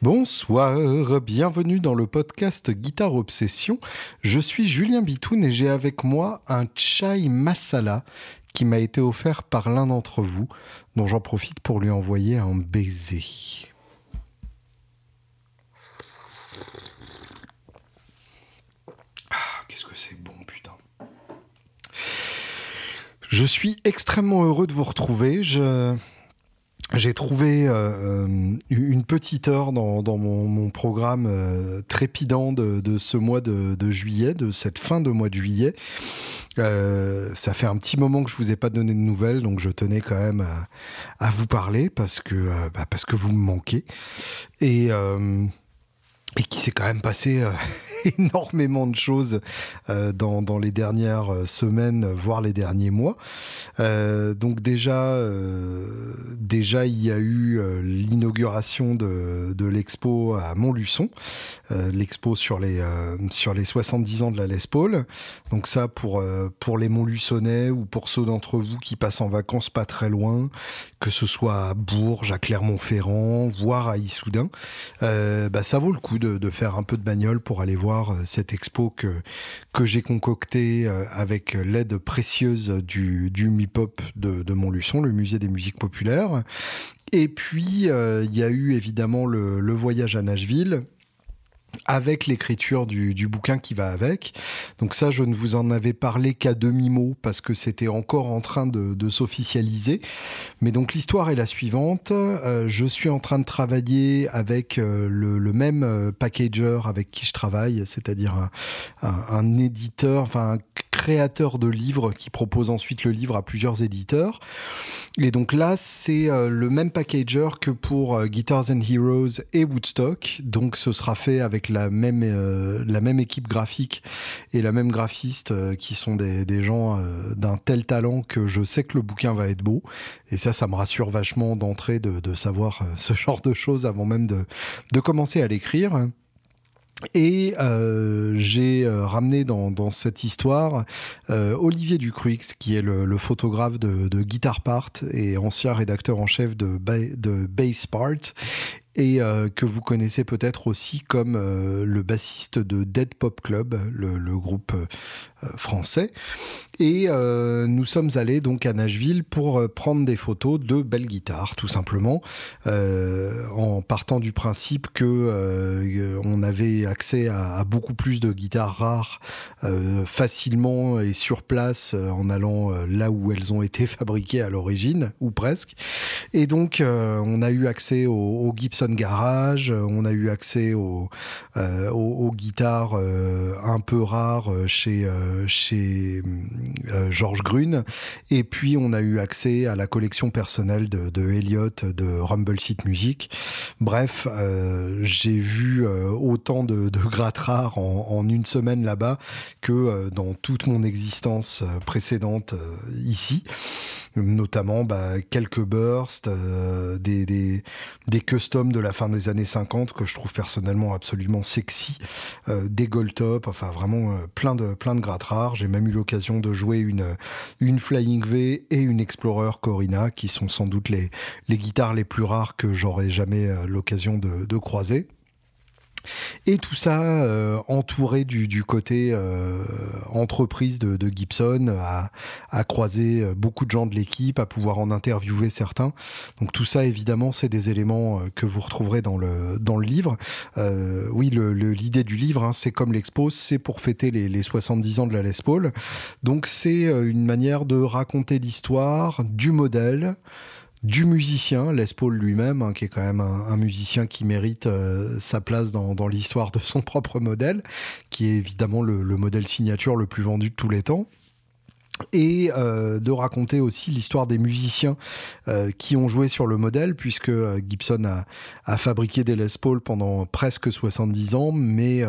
Bonsoir, bienvenue dans le podcast Guitare Obsession. Je suis Julien Bitoun et j'ai avec moi un chai masala qui m'a été offert par l'un d'entre vous, dont j'en profite pour lui envoyer un baiser. Ah, qu'est-ce que c'est bon, putain. Je suis extrêmement heureux de vous retrouver. Je j'ai trouvé euh, euh, une petite heure dans, mon, programme euh, trépidant de, ce mois de, juillet, de cette fin de mois de juillet. ça fait un petit moment que je vous ai pas donné de nouvelles, donc je tenais quand même à, vous parler parce que bah, parce que vous me manquez et et qui s'est quand même passé énormément de choses euh, dans, les dernières euh, semaines, voire les derniers mois. Euh, donc déjà, euh, déjà il y a eu euh, l'inauguration de, l'expo à Montluçon, l'expo sur les sur les 70 ans de la Les Paul. Donc ça pour pour les Montluçonnais ou pour ceux d'entre vous qui passent en vacances pas très loin, que ce soit à Bourges, à Clermont-Ferrand, voire à Issoudun, bah ça vaut le coup de, de faire un peu de bagnole pour aller voir euh, cette expo que, que j'ai concoctée euh, avec l'aide précieuse du, du MIPOP de, de Montluçon, le musée des musiques populaires. Et puis, euh, il y a eu évidemment le, le voyage à Nashville avec l'écriture du, du, bouquin qui va avec. Donc ça, je ne vous en avais parlé qu'à demi-mot parce que c'était encore en train de, de s'officialiser. Mais donc l'histoire est la suivante. Euh, je suis en train de travailler avec euh, le, le, même euh, packager avec qui je travaille, c'est-à-dire un, un, un, éditeur, enfin créateur de livres qui propose ensuite le livre à plusieurs éditeurs. Et donc là, c'est euh, le même packager que pour euh, Guitars and Heroes et Woodstock. Donc ce sera fait avec la même, euh, la même équipe graphique et la même graphiste qui sont des, des gens d'un tel talent que je sais que le bouquin va être beau. Et ça, ça me rassure vachement d'entrer de, de savoir ce genre de choses avant même de, de commencer à l'écrire. Et euh, j'ai euh, ramené dans, cette histoire euh, Olivier Ducruix, qui est le, photographe de, de, Guitar Part et ancien rédacteur en chef de, de Bass Part, et euh, que vous connaissez peut-être aussi comme euh, le bassiste de Dead Pop Club, le, groupe euh, français. Et nous sommes allés donc à Nashville pour prendre des photos de belles guitares, tout simplement, en partant du principe que on avait accès à, à, beaucoup plus de guitares rares facilement et sur place en allant là où elles ont été fabriquées à l'origine, ou presque. Et donc on a eu accès au, au Gibson Garage, on a eu accès aux, euh, aux, guitares euh, un peu rares chez, euh, chez Georges Grune, et puis on a eu accès à la collection personnelle de, de Elliott de Rumble Seat Music. Bref, j'ai vu autant de, de grattes rares en, une semaine là-bas que dans toute mon existence précédente ici notamment bah, quelques bursts, euh, des, des, des customs de la fin des années 50 que je trouve personnellement absolument sexy, euh, des gold top, enfin vraiment euh, plein de plein de rares. J'ai même eu l'occasion de jouer une une Flying V et une Explorer Corina qui sont sans doute les les guitares les plus rares que j'aurais jamais euh, l'occasion de, de croiser. Et tout ça euh, entouré du, du côté euh, entreprise de, de Gibson, à, à, croiser euh, beaucoup de gens de l'équipe, à pouvoir en interviewer certains. Donc tout ça, évidemment, c'est des éléments euh, que vous retrouverez dans le, dans le livre. Euh, oui, l'idée du livre, hein, c'est comme l'expo, c'est pour fêter les, les 70 ans de la Les Paul. Donc c'est une manière de raconter l'histoire du modèle, du musicien, Les Paul lui-même, hein, qui est quand même un, musicien qui mérite euh, sa place dans, l'histoire de son propre modèle, qui est évidemment le, le modèle signature le plus vendu de tous les temps. Et euh, de raconter aussi l'histoire des musiciens euh, qui ont joué sur le modèle puisque Gibson a, fabriqué des Les Paul pendant presque 70 ans mais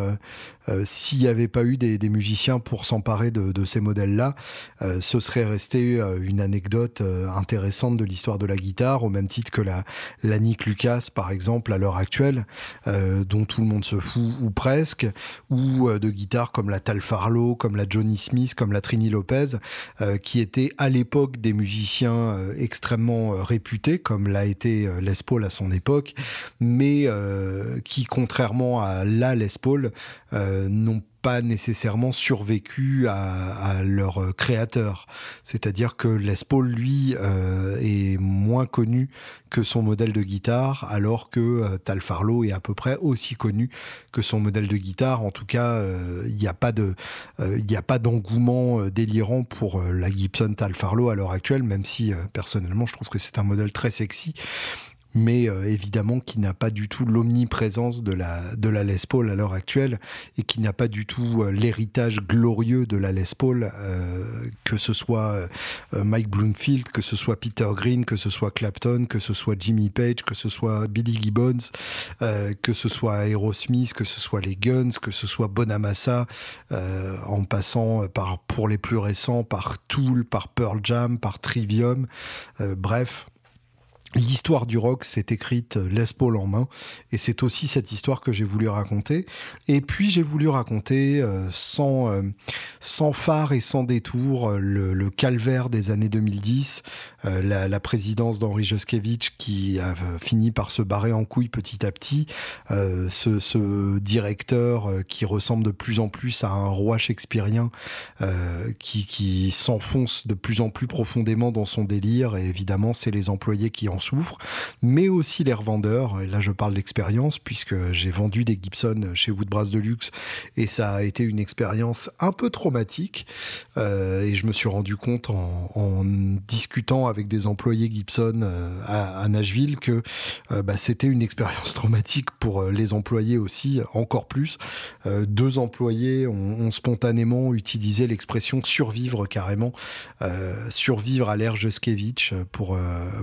s'il n'y avait pas eu des, musiciens pour s'emparer de, ces modèles là euh, ce serait resté une anecdote intéressante de l'histoire de la guitare au même titre que la Nick Lucas par exemple à l'heure actuelle dont tout le monde se fout ou presque ou de guitares comme la Tal Farlow comme la Johnny Smith comme la Trini Lopez qui étaient à l'époque des musiciens extrêmement réputés, comme l'a été Les Paul à son époque, mais qui, contrairement à la Les Paul, n'ont pas nécessairement survécu à, leur créateur. C'est-à-dire que Les Paul, lui, euh, est moins connu que son modèle de guitare, alors que euh, Tal Farlow est à peu près aussi connu que son modèle de guitare. En tout cas, euh, il n'y a pas de, a pas d'engouement délirant pour la Gibson Tal Farlow à l'heure actuelle, même si personnellement, je trouve que c'est un modèle très sexy mais euh, évidemment qui n'a pas du tout l'omniprésence de la, de la Les Paul à l'heure actuelle et qui n'a pas du tout euh, l'héritage glorieux de la Les Paul, euh, que ce soit Mike Bloomfield, que ce soit Peter Green, que ce soit Clapton, que ce soit Jimmy Page, que ce soit Billy Gibbons, que ce soit Aerosmith, que ce soit les Guns, que ce soit Bonamassa, en passant par, pour les plus récents, par Tool, par Pearl Jam, par Trivium, bref. L'histoire du rock s'est écrite euh, Les en main, et c'est aussi cette histoire que j'ai voulu raconter. Et puis j'ai voulu raconter euh, sans, euh, sans phare et sans détour le, calvaire des années 2010, la, présidence d'Henri Joskevich qui a fini par se barrer en couille petit à petit, ce, directeur qui ressemble de plus en plus à un roi shakespearien qui, qui s'enfonce de plus en plus profondément dans son délire, et évidemment c'est les employés qui en souffrent, mais aussi les revendeurs. Et là, je parle d'expérience puisque j'ai vendu des Gibson chez Woodbrass Deluxe et ça a été une expérience un peu traumatique. Euh, et je me suis rendu compte en, discutant avec des employés Gibson euh, à, Nashville que euh, bah, c'était une expérience traumatique pour les employés aussi, encore plus. deux employés ont, spontanément utilisé l'expression survivre carrément, survivre à l'ère Juskevich pour,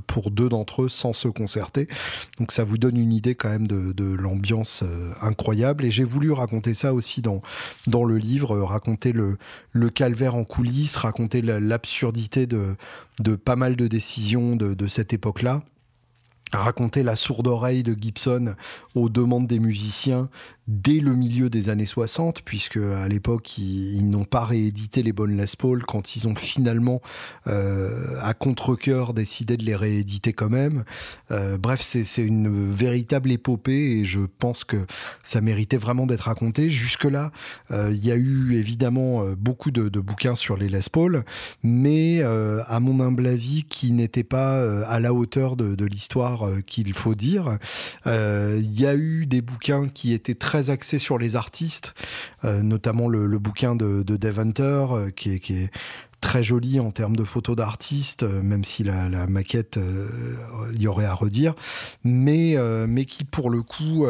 pour deux d'entre eux sans se concerter. Donc ça vous donne une idée quand même de, l'ambiance euh, incroyable. Et j'ai voulu raconter ça aussi dans, dans le livre, euh, raconter le, le calvaire en coulisses, raconter l'absurdité de, de pas mal de décisions de, de cette époque-là raconter la sourde oreille de Gibson aux demandes des musiciens dès le milieu des années 60, puisque à l'époque, ils, n'ont pas réédité les bonnes Les Paul quand ils ont finalement, euh, à contre-coeur, décidé de les rééditer quand même. Euh, bref, c'est une véritable épopée et je pense que ça méritait vraiment d'être raconté. Jusque-là, euh, il y a eu évidemment beaucoup de, bouquins sur les Les Paul, mais à mon humble avis, qui n'étaient pas à la hauteur de l'histoire qu'il faut dire. Il y a eu des bouquins qui étaient très axé sur les artistes, euh, notamment le, bouquin de, Dave Hunter, euh, qui, est, très joli en termes de photos d'artistes, euh, même si la, maquette, il y aurait à redire, mais, mais qui pour le coup...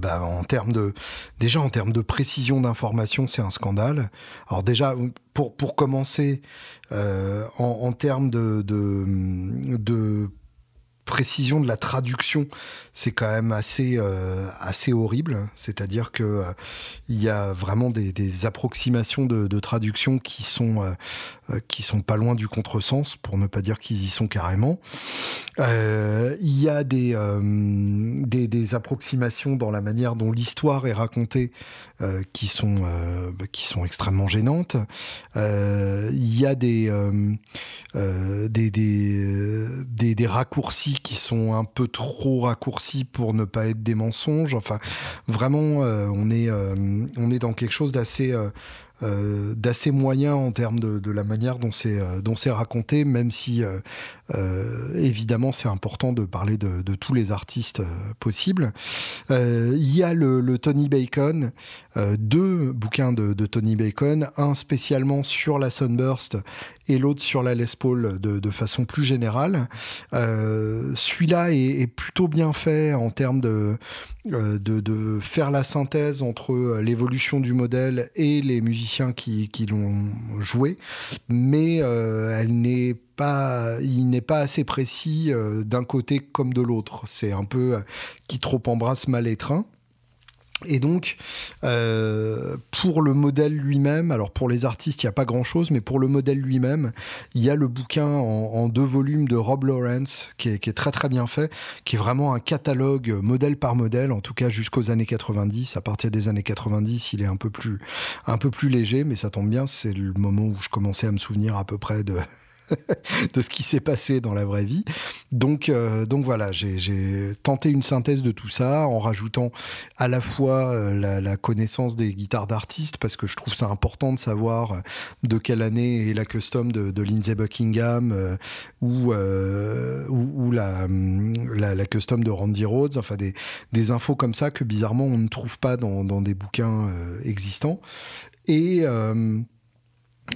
Bah, en termes de déjà en termes de précision d'information, c'est un scandale. Alors déjà pour pour commencer, en, termes de, de précision de la traduction, c'est quand même assez, euh, assez horrible. C'est-à-dire que euh, il y a vraiment des, approximations de, traduction qui sont, euh, qui sont pas loin du contresens, pour ne pas dire qu'ils y sont carrément. il y a des, des, approximations dans la manière dont l'histoire est racontée qui, sont, bah, qui sont extrêmement gênantes. il y a des, des, des, des raccourcis qui sont un peu trop raccourcis pour ne pas être des mensonges. Enfin, vraiment, euh, on, est, euh, on est dans quelque chose d'assez euh, d'assez moyen en termes de, la manière dont c'est c'est raconté, même si évidemment c'est important de parler de, tous les artistes possibles. Il y a le, Tony Bacon, deux bouquins de, de, Tony Bacon, un spécialement sur la Sunburst et l'autre sur la Les Paul de, façon plus générale. Euh, celui-là est, plutôt bien fait en termes de, euh, de, faire la synthèse entre euh, l'évolution du modèle et les musiciens qui, l'ont joué, mais elle n'est pas, il n'est pas assez précis d'un côté comme de l'autre. C'est un peu qui trop embrasse mal étreint. Et donc, euh, pour le modèle lui-même, alors pour les artistes, il n'y a pas grand-chose, mais pour le modèle lui-même, il y a le bouquin en, deux volumes de Rob Lawrence, qui est, très très bien fait, qui est vraiment un catalogue modèle par modèle, en tout cas jusqu'aux années 90. À partir des années 90, il est un peu plus, un peu plus léger, mais ça tombe bien, c'est le moment où je commençais à me souvenir à peu près de, de ce qui s'est passé dans la vraie vie. Donc, euh, donc voilà, j'ai tenté une synthèse de tout ça en rajoutant à la fois euh, la, connaissance des guitares d'artistes, parce que je trouve ça important de savoir euh, de quelle année est la custom de, Lindsey Buckingham ou, ou, la, la, custom de Randy Rhodes, enfin des, des, infos comme ça que bizarrement on ne trouve pas dans, dans des bouquins existants. Et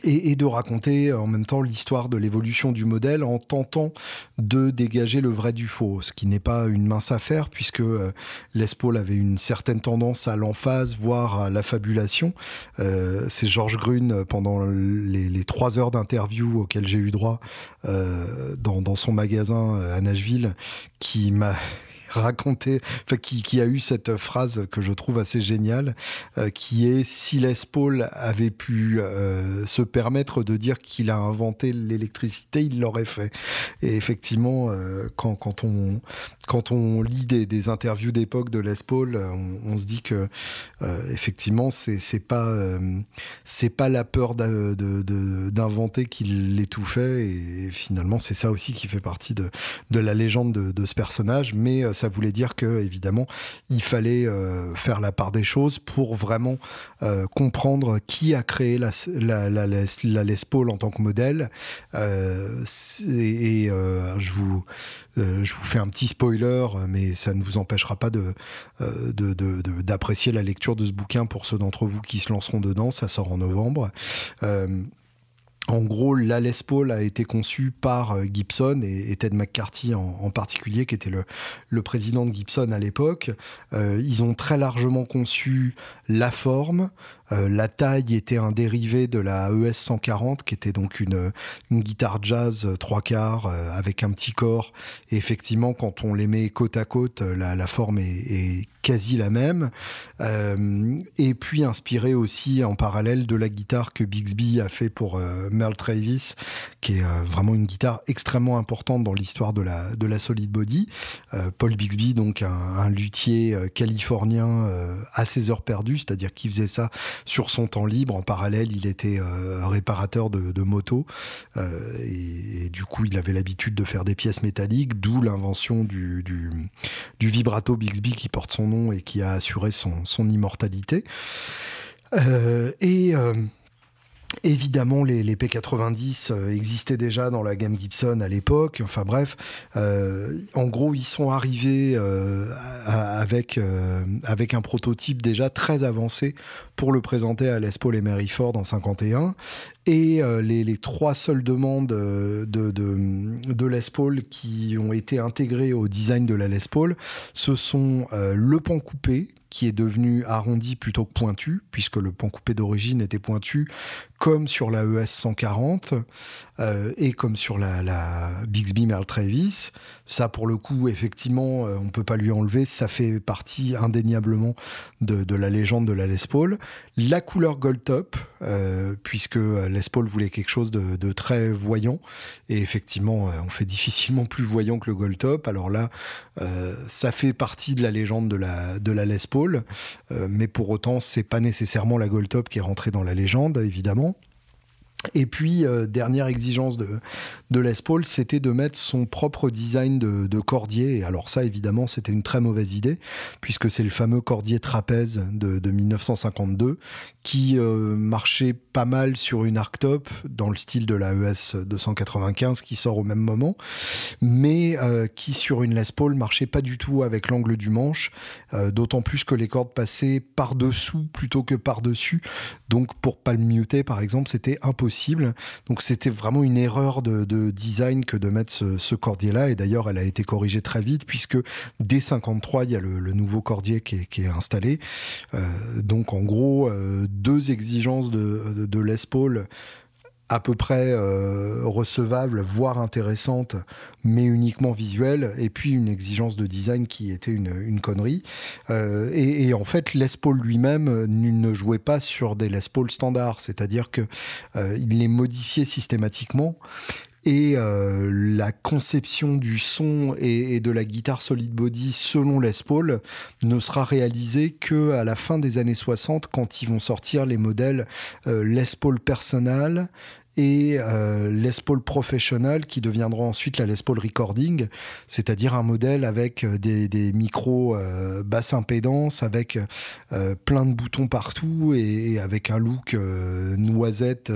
et, de raconter en même temps l'histoire de l'évolution du modèle en tentant de dégager le vrai du faux, ce qui n'est pas une mince affaire puisque euh, Les avait une certaine tendance à l'emphase, voire à l'affabulation. Euh, c'est Georges Grune, pendant les, trois heures d'interview auxquelles j'ai eu droit euh, dans, dans, son magasin à Nashville, qui m'a raconté, qui, qui, a eu cette phrase que je trouve assez géniale, euh, qui est si Les Paul avait pu euh, se permettre de dire qu'il a inventé l'électricité, il l'aurait fait. Et effectivement, euh, quand, quand, on, quand on lit des, des interviews d'époque de Les Paul, on, se dit que effectivement, c'est pas c'est pas la peur d'inventer de, qu'il l'étouffait. Et finalement, c'est ça aussi qui fait partie de, de la légende de, de ce personnage. Mais ça voulait dire que évidemment il fallait euh, faire la part des choses pour vraiment euh, comprendre qui a créé la, la, la, la, Les Paul en tant que modèle. Euh, et, je vous je vous fais un petit spoiler, mais ça ne vous empêchera pas de, d'apprécier la lecture de ce bouquin pour ceux d'entre vous qui se lanceront dedans. Ça sort en novembre. En gros, la Les Paul a été conçue par euh, Gibson et, Ted McCarthy en, particulier, qui était le, président de Gibson à l'époque. Euh, ils ont très largement conçu la forme. Euh, la taille était un dérivé de la ES 140, qui était donc une, une guitare jazz trois quarts avec un petit corps. Et effectivement, quand on les met côte à côte, la, la forme est, est quasi la même, euh, et puis inspiré aussi en parallèle de la guitare que Bixby a fait pour euh, Merle Travis, qui est euh, vraiment une guitare extrêmement importante dans l'histoire de la, de la solid body. Paul Bixby, donc un, luthier californien à ses heures perdues, c'est-à-dire qu'il faisait ça sur son temps libre. En parallèle, il était réparateur de, motos, et, du coup, il avait l'habitude de faire des pièces métalliques, d'où l'invention du, vibrato Bixby qui porte son nom et qui a assuré son, son immortalité. Euh, et euh, Évidemment, les, les, P90 euh, existaient déjà dans la gamme Gibson à l'époque. Enfin bref, euh, en gros, ils sont arrivés euh, avec, avec un prototype déjà très avancé pour le présenter à Les Paul et Mary Ford en 51. Et les, les, trois seules demandes de, de, de, Les Paul qui ont été intégrées au design de la Les Paul, ce sont le pan coupé, qui est devenu arrondi plutôt que pointu, puisque le pan coupé d'origine était pointu, comme sur la ES 140 euh, et comme sur la, Bixby Merle Travis. Ça, pour le coup, effectivement, euh, on peut pas lui enlever. Ça fait partie indéniablement de, la légende de la Les Paul. La couleur Gold Top, euh, puisque Les Paul voulait quelque chose de, de, très voyant. Et effectivement, on fait difficilement plus voyant que le Gold Top. Alors là, ça fait partie de la légende de la, de la Les Paul. Mais pour autant, c'est pas nécessairement la Gold Top qui est rentrée dans la légende, évidemment. Et puis, euh, dernière exigence de, de Les Paul, c'était de mettre son propre design de, cordier. Et alors ça, évidemment, c'était une très mauvaise idée, puisque c'est le fameux cordier trapèze de, de 1952, qui euh, marchait pas mal sur une arctop, dans le style de la ES 295, qui sort au même moment, mais euh, qui, sur une Les Paul, marchait pas du tout avec l'angle du manche, d'autant plus que les cordes passaient par-dessous plutôt que par-dessus. Donc, pour palm muter, par exemple, c'était impossible donc c'était vraiment une erreur de, design que de mettre ce, cordier-là. Et d'ailleurs, elle a été corrigée très vite puisque dès 53, il y a le, nouveau cordier qui est, installé. Euh, donc en gros, euh, deux exigences de, de Les Paul à peu près euh, recevable, voire intéressante, mais uniquement visuelle, et puis une exigence de design qui était une, connerie. Euh, et, en fait, Les Paul lui-même ne jouait pas sur des Les Paul standards, c'est-à-dire que il les modifiait systématiquement et euh, la conception du son et, de la guitare solid body selon Les Paul ne sera réalisée que à la fin des années 60 quand ils vont sortir les modèles euh, Les Paul Personal et euh, Les Paul Professional qui deviendra ensuite la Les Paul Recording, c'est-à-dire un modèle avec euh, des, micros euh, basse impédance, avec euh, plein de boutons partout et, avec un look euh, noisette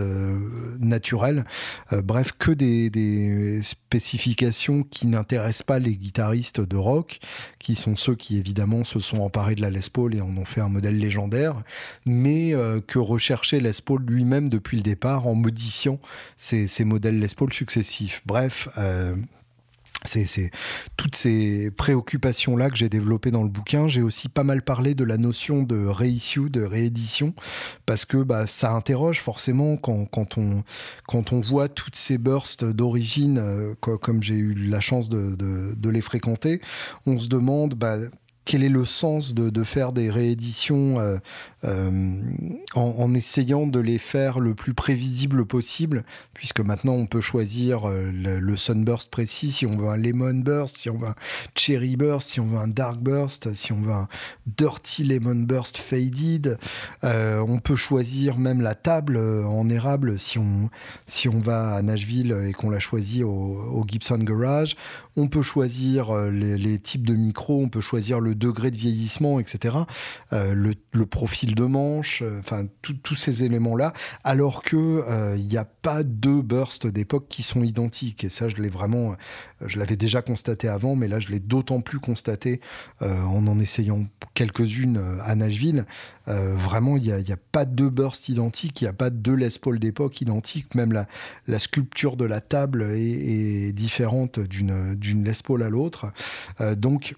naturel. bref, que des, des spécifications qui n'intéressent pas les guitaristes de rock, qui sont ceux qui évidemment se sont emparés de la Les Paul et en ont fait un modèle légendaire, mais que recherchait Les Paul lui-même depuis le départ en modifiant ces, modèles Les Paul successifs. Bref, euh, c'est toutes ces préoccupations-là que j'ai développées dans le bouquin. J'ai aussi pas mal parlé de la notion de reissue, de réédition, parce que bah, ça interroge forcément quand, quand, on, quand on voit toutes ces bursts d'origine, euh, comme j'ai eu la chance de, de, les fréquenter, on se demande bah, quel est le sens de, de faire des rééditions euh, euh, en, essayant de les faire le plus prévisible possible, puisque maintenant on peut choisir euh, le, sunburst précis, si on veut un lemon burst, si on veut un cherry burst, si on veut un dark burst, si on veut un dirty lemon burst faded. On peut choisir même la table en érable si on, si on va à Nashville et qu'on l'a choisi au, Gibson Garage. On peut choisir les, les, types de micros, on peut choisir le degré de vieillissement, etc. le, le profil de manche, euh, enfin tous ces éléments-là, alors que euh, il n'y a pas deux bursts d'époque qui sont identiques. Et ça, je l'ai vraiment, euh, je l'avais déjà constaté avant, mais là, je l'ai d'autant plus constaté en en essayant quelques-unes à Nashville. vraiment, il n'y a, a, pas deux bursts identiques, il n'y a pas deux Les d'époque identiques. Même la, sculpture de la table est, différente d'une Les à l'autre. donc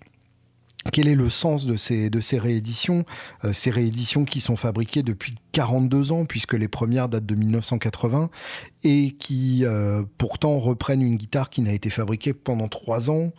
quel est le sens de ces, de ces rééditions euh, Ces rééditions qui sont fabriquées depuis 42 ans, puisque les premières datent de 1980, et qui euh, pourtant reprennent une guitare qui n'a été fabriquée pendant trois ans.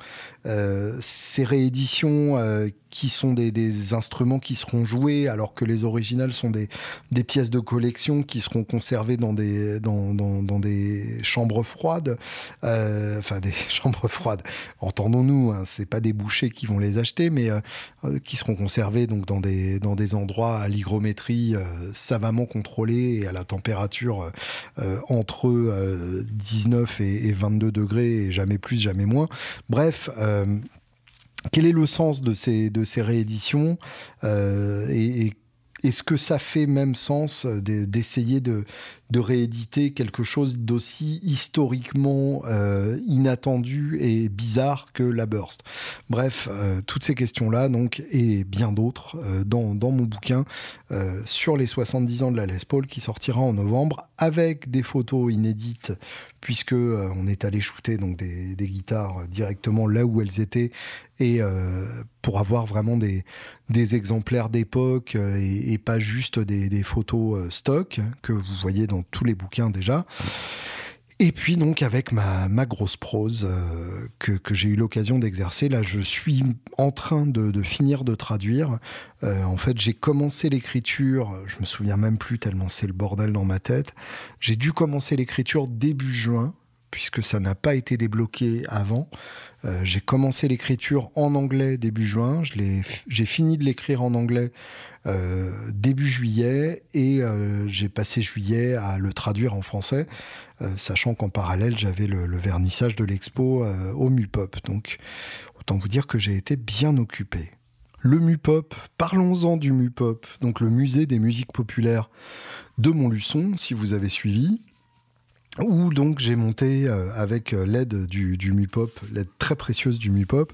Euh, ces rééditions euh, qui sont des, des, instruments qui seront joués, alors que les originales sont des, des pièces de collection qui seront conservées dans des, dans, dans, dans des chambres froides, euh, enfin des chambres froides, entendons-nous, hein, c'est pas des bouchers qui vont les acheter, mais euh, qui seront conservés donc dans des, dans des endroits à l'hygrométrie savamment contrôlé et à la température euh, entre 19 euh, et, 22 degrés et jamais plus, jamais moins. Bref, euh, quel est le sens de ces, de ces rééditions et, et est-ce que ça fait même sens d'essayer de, de rééditer quelque chose d'aussi historiquement euh, inattendu et bizarre que la Burst. Bref, euh, toutes ces questions-là, donc, et bien d'autres, euh, dans, dans, mon bouquin sur les 70 ans de la Les Paul qui sortira en novembre avec des photos inédites puisque on est allé shooter donc des, des, guitares directement là où elles étaient et pour avoir vraiment des, des exemplaires d'époque et, pas juste des, des photos stock que vous voyez dans tous les bouquins déjà. Et puis donc avec ma, grosse prose euh, que, j'ai eu l'occasion d'exercer, là je suis en train de, finir de traduire. Euh, en fait j'ai commencé l'écriture, je me souviens même plus tellement c'est le bordel dans ma tête. J'ai dû commencer l'écriture début juin puisque ça n'a pas été débloqué avant. Euh, j'ai commencé l'écriture en anglais début juin, j'ai fini de l'écrire en anglais début juillet et euh, j'ai passé juillet à le traduire en français, euh, sachant qu'en parallèle j'avais le, vernissage de l'expo euh, au MUPOP. Donc autant vous dire que j'ai été bien occupé. Le MUPOP, parlons-en du MUPOP, donc le musée des musiques populaires de Montluçon, si vous avez suivi où donc j'ai monté euh, avec euh, l'aide du, du MUPOP, l'aide très précieuse du MUPOP,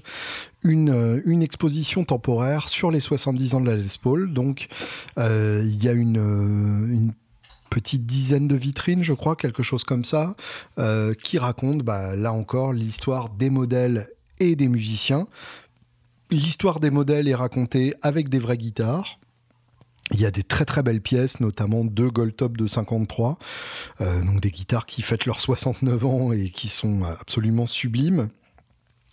une, euh, une exposition temporaire sur les 70 ans de la Les Paul. Donc il y a une, petite dizaine de vitrines, je crois, quelque chose comme ça, qui raconte, bah, là encore, l'histoire des modèles et des musiciens. L'histoire des modèles est racontée avec des vraies guitares Il y a des très très belles pièces, notamment deux Goldtop de 53, donc des guitares qui fêtent leurs 69 ans et qui sont absolument sublimes.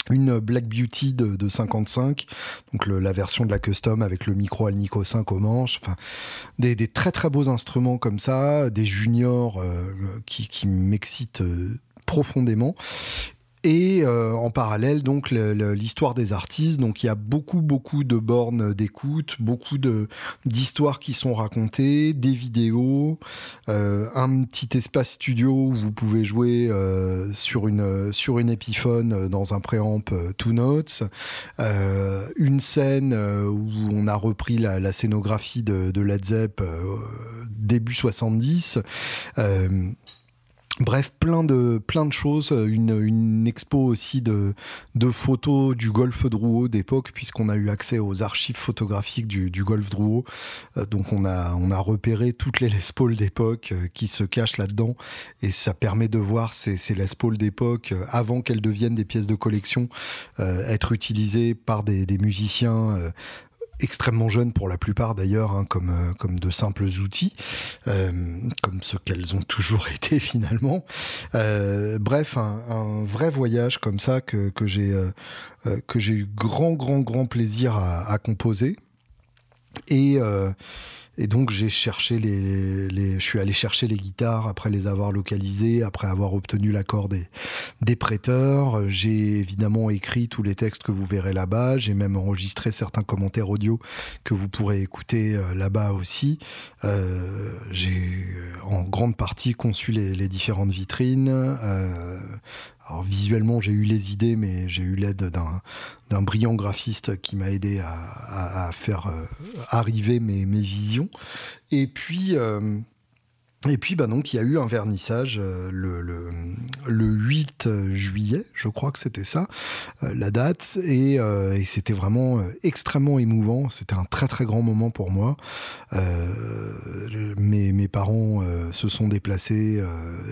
Une Black Beauty de, 55, donc la version de la custom avec le micro Alnico 5 au manche, enfin des, très très beaux instruments comme ça, des juniors euh, qui, qui m'excitent euh, profondément et euh, en parallèle, donc l'histoire des artistes. Donc il y a beaucoup beaucoup de bornes d'écoute, beaucoup de d'histoires qui sont racontées, des vidéos, euh, un petit espace studio où vous pouvez jouer euh, sur une sur une Epiphone dans un préamp Two Notes, une scène où on a repris la, scénographie de, de Led Zepp début 70. Bref, plein de, plein de choses. Une, une expo aussi de, de photos du golfe Drouot d'époque, puisqu'on a eu accès aux archives photographiques du, du golfe Drouot. Euh, donc on a, on a repéré toutes les Les d'époque euh, qui se cachent là-dedans. Et ça permet de voir ces, ces Les d'époque, euh, avant qu'elles deviennent des pièces de collection, être utilisées par des, des musiciens extrêmement jeunes pour la plupart d'ailleurs, hein, comme, euh, comme de simples outils, euh, comme ce qu'elles ont toujours été finalement. Euh, bref, un, vrai voyage comme ça que, que j'ai que j'ai eu grand, grand, grand plaisir à, à composer. Et, et donc j'ai cherché les, je suis allé chercher les guitares après les avoir localisées, après avoir obtenu l'accord des, des prêteurs. J'ai évidemment écrit tous les textes que vous verrez là-bas. J'ai même enregistré certains commentaires audio que vous pourrez écouter euh, là-bas aussi. Euh, j'ai euh, en grande partie conçu les, différentes vitrines. Alors visuellement, j'ai eu les idées, mais j'ai eu l'aide d'un brillant graphiste qui m'a aidé à, faire euh, arriver mes, mes, visions. Et puis, euh, et puis, bah donc, il y a eu un vernissage euh, le, le, le, 8 juillet, je crois que c'était ça, euh, la date, et, euh, et c'était vraiment extrêmement émouvant. C'était un très très grand moment pour moi. mes, mes parents se sont déplacés,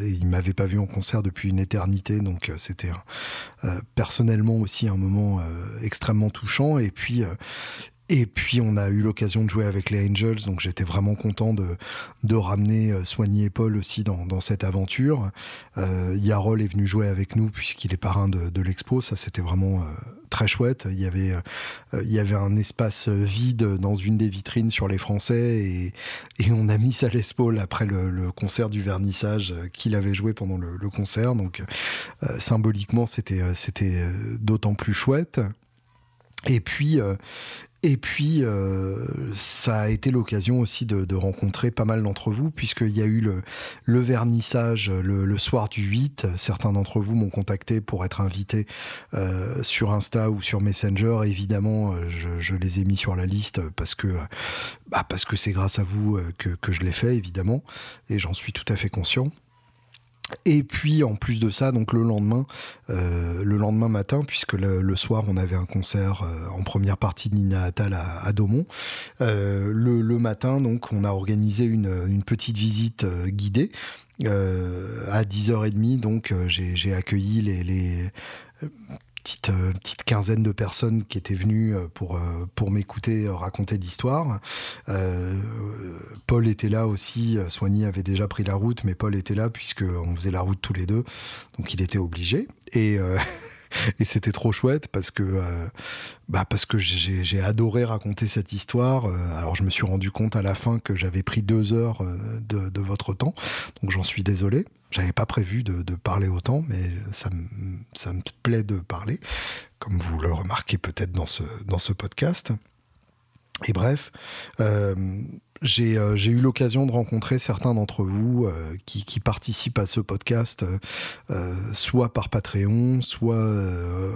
et ils m'avaient pas vu en concert depuis une éternité, donc c'était personnellement aussi un moment extrêmement touchant. Et puis, et puis on a eu l'occasion de jouer avec les Angels, donc j'étais vraiment content de, de ramener euh, Soigny et Paul aussi dans, cette aventure. Euh, Yarol est venu jouer avec nous puisqu'il est parrain de, l'expo, ça c'était vraiment euh, très chouette. Il y avait il y avait un espace vide dans une des vitrines sur les Français et, et on a mis ça Paul après le, concert du vernissage qu'il avait joué pendant le, concert, donc symboliquement c'était c'était d'autant plus chouette. Et puis, et puis, euh, ça a été l'occasion aussi de, rencontrer pas mal d'entre vous, puisqu'il y a eu le, vernissage le, le, soir du 8. Certains d'entre vous m'ont contacté pour être invité euh, sur Insta ou sur Messenger. Évidemment, euh, je, les ai mis sur la liste parce que bah c'est grâce à vous euh, que, que je l'ai fait, évidemment, et j'en suis tout à fait conscient. Et puis en plus de ça, donc le lendemain, euh, le lendemain matin, puisque le, le, soir on avait un concert euh, en première partie de Nina Attal à, à Daumont, euh, le, le, matin donc on a organisé une, une petite visite euh, guidée euh, à 10h30. Donc j'ai accueilli les, les petite, euh, petite quinzaine de personnes qui étaient venues euh, pour, euh, pour m'écouter raconter l'histoire. Paul était là aussi, Soigny avait déjà pris la route, mais Paul était là puisqu'on faisait la route tous les deux, donc il était obligé. Et... et c'était trop chouette parce que euh, bah parce que j'ai adoré raconter cette histoire. Alors je me suis rendu compte à la fin que j'avais pris deux heures de, de votre temps, donc j'en suis désolé. J'avais pas prévu de, parler autant, mais ça me, ça me plaît de parler, comme vous le remarquez peut-être dans ce, dans ce podcast. Et bref, euh, j'ai euh, eu l'occasion de rencontrer certains d'entre vous euh, qui, participent à ce podcast, euh, soit par Patreon, soit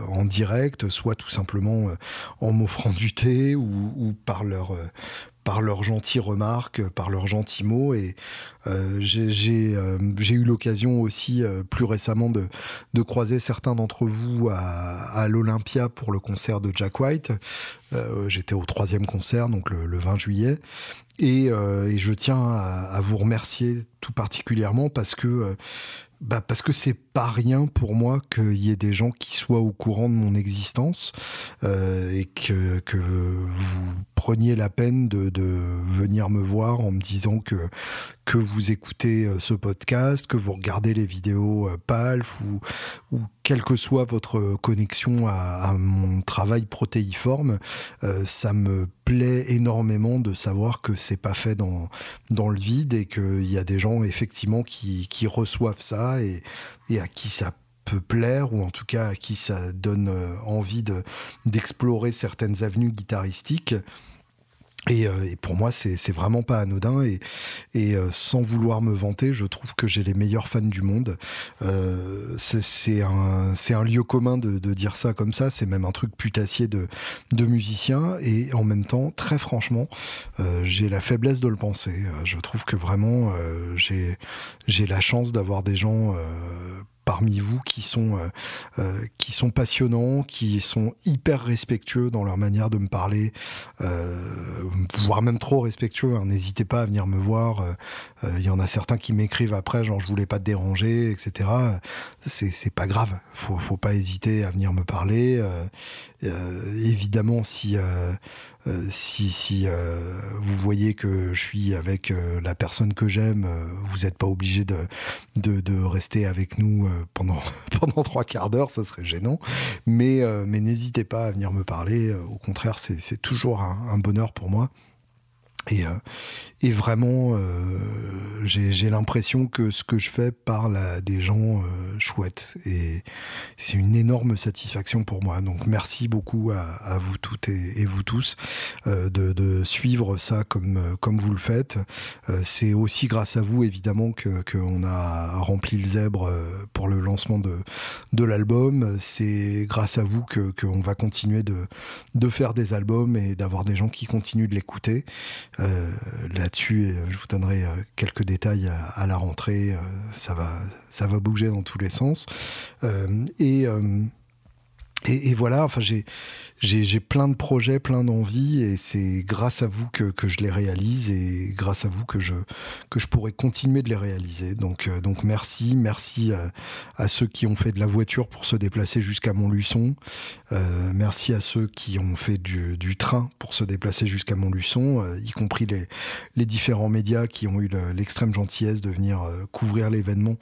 en direct, soit tout simplement en m'offrant du thé ou, par leur par leurs gentilles remarques, par leurs gentils mots. Et j'ai eu l'occasion aussi plus récemment de, croiser certains d'entre vous à l'Olympia pour le concert de Jack White. J'étais au troisième concert, donc le, 20 juillet. Et, je tiens à, vous remercier tout particulièrement parce que bah parce que c'est pas rien pour moi qu'il y ait des gens qui soient au courant de mon existence euh, et que, que vous preniez la peine de, venir me voir en me disant que, que vous écoutez euh, ce podcast, que vous regardez les vidéos euh, PALF ou, ou quelle que soit votre connexion à, mon travail protéiforme, euh, ça me plaît énormément de savoir que c'est pas fait dans, dans le vide et qu'il y a des gens effectivement qui, qui reçoivent ça et, et à qui ça peut plaire ou en tout cas à qui ça donne euh, envie d'explorer certaines avenues guitaristiques. Euh, et, pour moi, c'est vraiment pas anodin. Et, euh, sans vouloir me vanter, je trouve que j'ai les meilleurs fans du monde. Euh, c'est un, lieu commun de, dire ça comme ça. C'est même un truc putassier de, de musicien. Et en même temps, très franchement, j'ai la faiblesse de le penser. Je trouve que vraiment, j'ai la chance d'avoir des gens parmi vous qui sont, euh, euh, qui sont passionnants, qui sont hyper respectueux dans leur manière de me parler, euh, voire même trop respectueux. Hein. N'hésitez pas à venir me voir. Il y en a certains qui m'écrivent après, genre je voulais pas te déranger, etc. C'est pas grave. Faut, faut pas hésiter à venir me parler. évidemment, si euh, si, euh, vous voyez que je suis avec euh, la personne que j'aime, vous n'êtes pas obligé de, rester avec nous pendant, trois quarts d'heure, ça serait gênant. Mais, n'hésitez pas à venir me parler. Au contraire, c'est toujours un, bonheur pour moi. Et vraiment, euh, j'ai l'impression que ce que je fais parle à des gens euh, chouettes. Et c'est une énorme satisfaction pour moi. Donc merci beaucoup à, à vous toutes et, et vous tous euh, de, de, suivre ça comme, comme vous le faites. C'est aussi grâce à vous, évidemment, qu'on que a rempli le zèbre pour le lancement de, de l'album. C'est grâce à vous qu'on va continuer de, de faire des albums et d'avoir des gens qui continuent de l'écouter. Là-dessus. Euh, je vous donnerai euh, quelques détails à, la rentrée. Euh, ça va, ça va bouger dans tous les sens. et et, voilà, enfin j'ai j'ai plein de projets, plein d'envies, et c'est grâce à vous que, que, je les réalise et grâce à vous que je que je pourrai continuer de les réaliser. Donc euh, donc merci, merci à, ceux qui ont fait de la voiture pour se déplacer jusqu'à Montluçon. Euh, merci à ceux qui ont fait du, du train pour se déplacer jusqu'à Montluçon, euh, y compris les les différents médias qui ont eu l'extrême gentillesse de venir couvrir l'événement,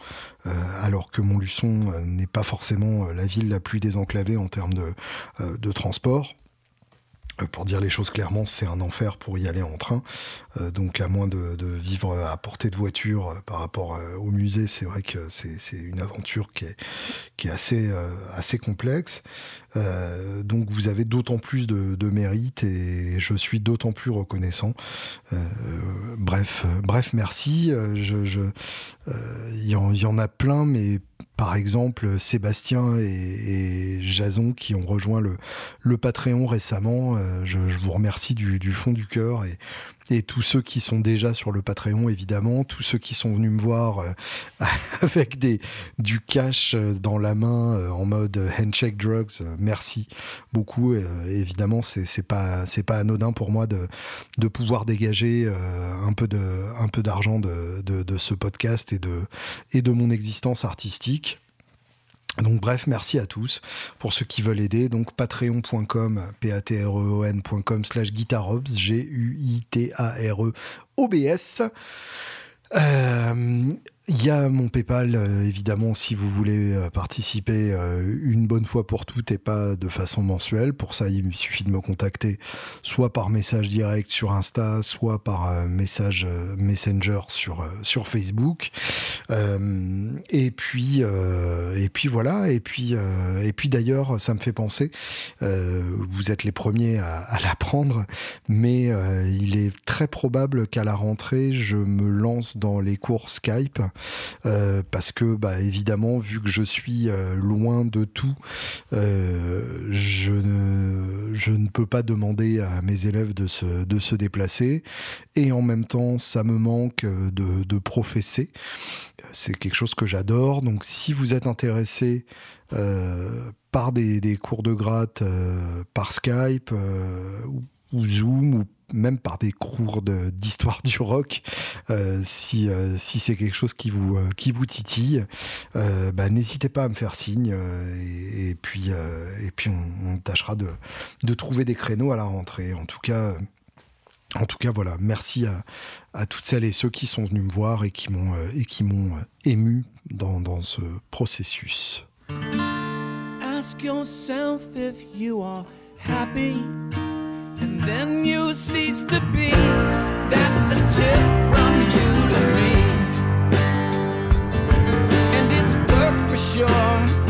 alors que Montluçon n'est pas forcément la ville la plus désenclavée en termes de, euh, transport. Euh, pour dire les choses clairement, c'est un enfer pour y aller en train. Euh, donc, à moins de, vivre à portée de voiture par rapport au musée, c'est vrai que c'est une aventure qui est, assez, complexe. donc, vous avez d'autant plus de, mérite et je suis d'autant plus reconnaissant. bref, bref, merci. Je, je, il y, en, y en a plein, mais par exemple Sébastien et, Jason qui ont rejoint le, le Patreon récemment. Euh, je, vous remercie du, du fond du cœur et, et tous ceux qui sont déjà sur le Patreon évidemment, tous ceux qui sont venus me voir euh, avec des du cash euh, dans la main euh, en mode handshake drugs, merci beaucoup. évidemment, c'est pas pas anodin pour moi de pouvoir dégager un peu d'argent de ce podcast et de et de mon existence artistique. Donc bref, merci à tous pour ceux qui veulent aider. Donc patreon.com, p-a-t-r-e-o-n.com slash guitarobs, G-U-I-T-A-R-E-O-B-S. Euh, il y a mon PayPal, euh, évidemment, si vous voulez euh, participer euh, une bonne fois pour toutes et pas de façon mensuelle. Pour ça, il suffit de me contacter soit par message direct sur Insta, soit par euh, message euh, Messenger euh, sur Facebook. Et puis, et puis voilà. Et puis, et puis d'ailleurs, ça me fait penser, vous êtes les premiers à, à l'apprendre, mais il est très probable qu'à la rentrée, je me lance dans les cours Skype euh, parce que bah, évidemment vu que je suis euh, loin de tout euh, je ne je ne peux pas demander à mes élèves de se de se déplacer et en même temps ça me manque de, de professer c'est quelque chose que j'adore. Donc si vous êtes intéressé par des, cours de gratte par Skype ou, Zoom ou même par des cours d'histoire du rock, si, c'est quelque chose qui vous, titille, bah, n'hésitez pas à me faire signe et, puis, et puis on, tâchera de, de, trouver des créneaux à la rentrée. En tout cas, en tout cas, voilà, merci à, toutes celles et ceux qui sont venus me voir et qui m'ont euh, et qui m'ont euh, ému dans, dans ce processus. Ask yourself if you are happy, and then you cease to be. That's a tip from you to me, and it's work for sure.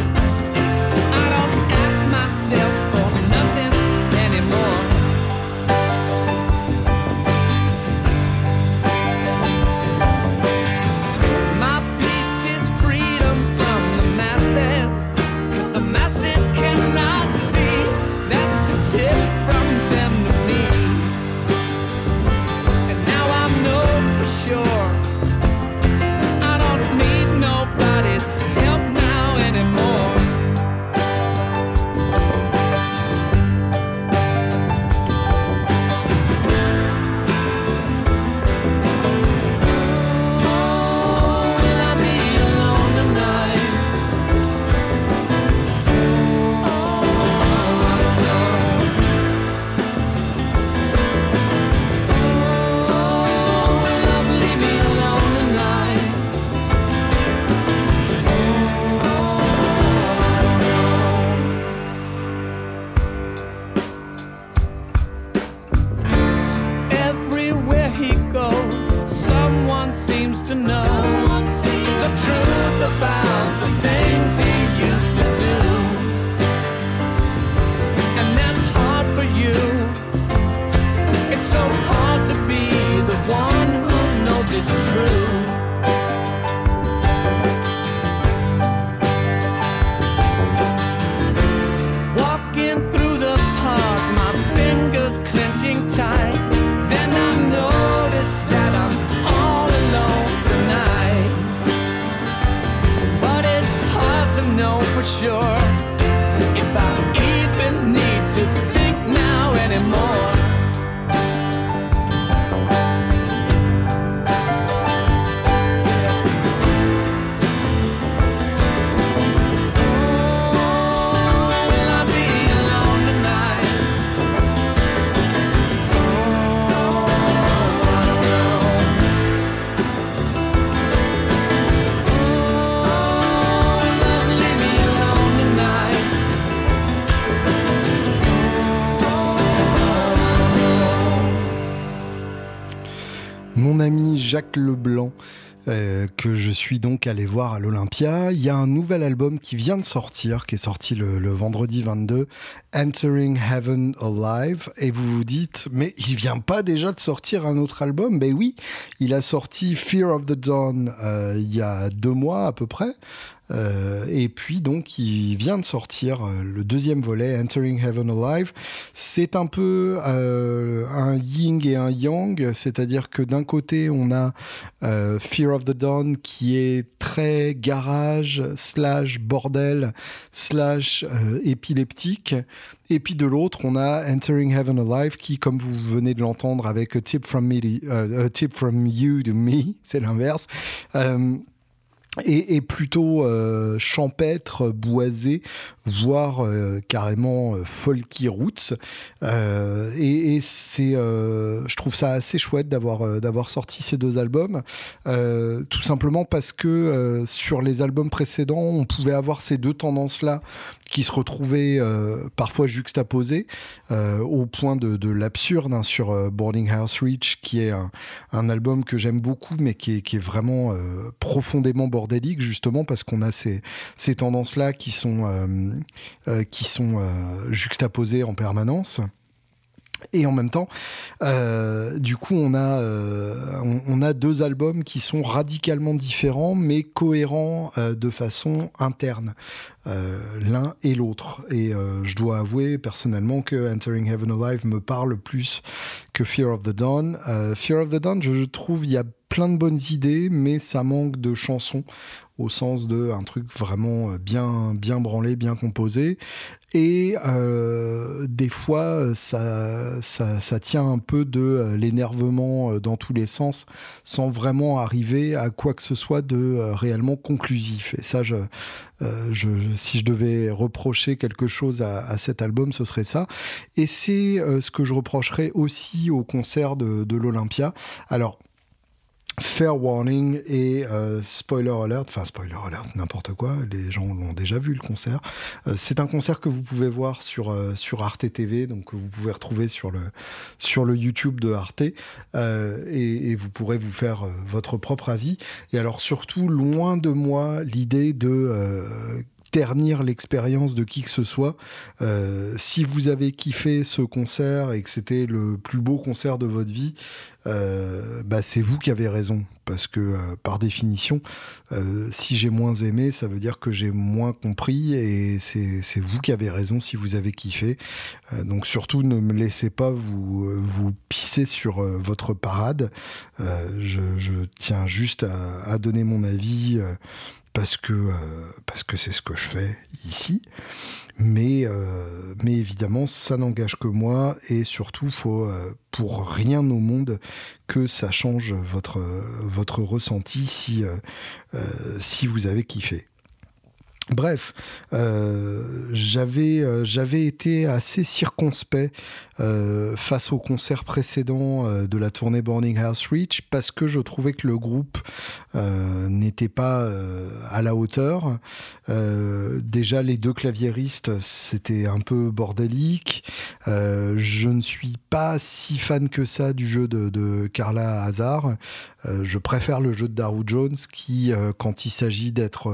Jacques Leblanc. Euh, que je suis donc allé voir à l'Olympia. Il y a un nouvel album qui vient de sortir, qui est sorti le, vendredi 22, Entering Heaven Alive. Et vous vous dites, mais il vient pas déjà de sortir un autre album? Ben oui, il a sorti Fear of the Dawn euh, il y a deux mois à peu près. Euh, et puis donc il vient de sortir euh, le deuxième volet, Entering Heaven Alive. C'est un peu euh, un yin et un yang, c'est-à-dire que d'un côté on a Fear of the Dawn qui est très garage slash bordel slash épileptique. Et puis de l'autre, on a Entering Heaven Alive qui, comme vous venez de l'entendre avec a Tip from Me, Tip from You to Me, c'est l'inverse et, plutôt euh, champêtre, boisé, voire euh, carrément euh, folky roots. et, c'est, je trouve ça assez chouette d'avoir d'avoir sorti ces deux albums, tout simplement parce que sur les albums précédents, on pouvait avoir ces deux tendances-là qui se retrouvaient parfois juxtaposées au point de, l'absurde hein, sur Boarding House Reach, qui est un, album que j'aime beaucoup, mais qui est, vraiment profondément bordé justement parce qu'on a ces, ces tendances-là qui sont, euh, euh, euh, juxtaposées en permanence. Et en même temps, du coup, on a, on, a deux albums qui sont radicalement différents, mais cohérents de façon interne. Euh, l'un et l'autre. Et euh, je dois avouer personnellement que Entering Heaven Alive me parle plus que Fear of the Dawn. Euh, Fear of the Dawn, je trouve, il y a plein de bonnes idées, mais ça manque de chansons au sens de un truc vraiment bien bien branlé, bien composé. Et euh, des fois, ça, ça, tient un peu de euh, l'énervement euh, dans tous les sens, sans vraiment arriver à quoi que ce soit de réellement conclusif. Et ça, je, je, si je devais reprocher quelque chose à, à cet album, ce serait ça. Et c'est ce que je reprocherais aussi au concert de, de l'Olympia. Alors, Fair warning et euh, spoiler alert, enfin spoiler alert, n'importe quoi, les gens l'ont déjà vu le concert. Euh, c'est un concert que vous pouvez voir sur, euh, sur Arte TV, donc que vous pouvez retrouver sur le, sur le YouTube de Arte, et, et, vous pourrez vous faire votre propre avis. Et alors surtout, loin de moi l'idée de ternir l'expérience de qui que ce soit. Euh, si vous avez kiffé ce concert et que c'était le plus beau concert de votre vie, euh, bah c'est vous qui avez raison. Parce que euh, par définition, si j'ai moins aimé, ça veut dire que j'ai moins compris et c'est vous qui avez raison si vous avez kiffé. donc surtout, ne me laissez pas vous, vous pisser sur votre parade. Je, je, tiens juste à, à donner mon avis parce que euh, parce que c'est ce que je fais ici. Mais euh, mais évidemment, ça n'engage que moi et surtout, faut euh, pour rien au monde que ça change votre votre ressenti si si vous avez kiffé. Bref, j'avais j'avais été assez circonspect face au concert précédent euh, de la tournée Burning House Reach parce que je trouvais que le groupe euh, n'était pas euh, à la hauteur. déjà, les deux claviéristes, c'était un peu bordélique. je ne suis pas si fan que ça du jeu de, Carla Hazard. je préfère le jeu de Daru Jones qui, quand il s'agit d'être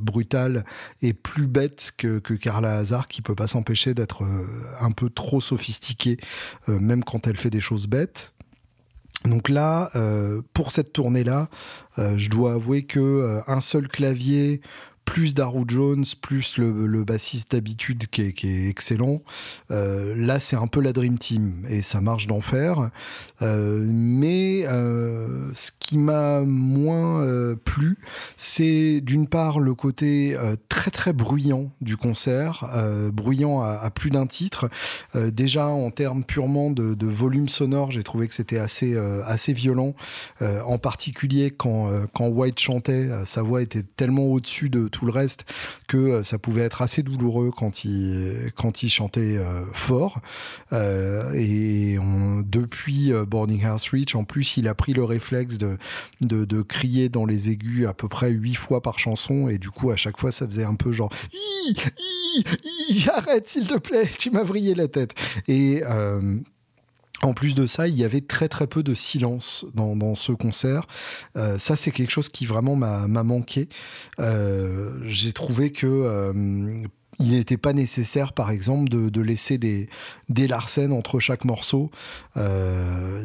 brutal, est plus bête que, Carla Hazard, qui peut pas s'empêcher d'être euh, un peu trop sophistiquée, euh, même quand elle fait des choses bêtes. Donc là, euh, pour cette tournée-là, euh, je dois avouer que un seul clavier plus Daru Jones, plus le, le bassiste d'habitude qui qui est, excellent. Euh, là, c'est un peu la Dream Team et ça marche d'enfer. Euh, mais euh, ce qui m'a moins plu, c'est d'une part le côté très très bruyant du concert, bruyant à, à, plus d'un titre. déjà en termes purement de, de volume sonore, j'ai trouvé que c'était assez assez violent, en particulier quand quand White chantait, sa voix était tellement au-dessus de tout le reste que euh, ça pouvait être assez douloureux quand il, quand il chantait euh, fort. Euh, et on, depuis Boarding House Reach, en plus, il a pris le réflexe de, de, crier dans les aigus à peu près huit fois par chanson. Et du coup, à chaque fois, ça faisait un peu genre arrête, s'il te plaît, tu m'as vrillé la tête. Et en plus de ça, il y avait très très peu de silence dans, ce concert. Euh, ça, c'est quelque chose qui vraiment m'a manqué. Euh, J'ai trouvé que euh, il n'était pas nécessaire, par exemple, de, laisser des, Larsen entre chaque morceau. Euh,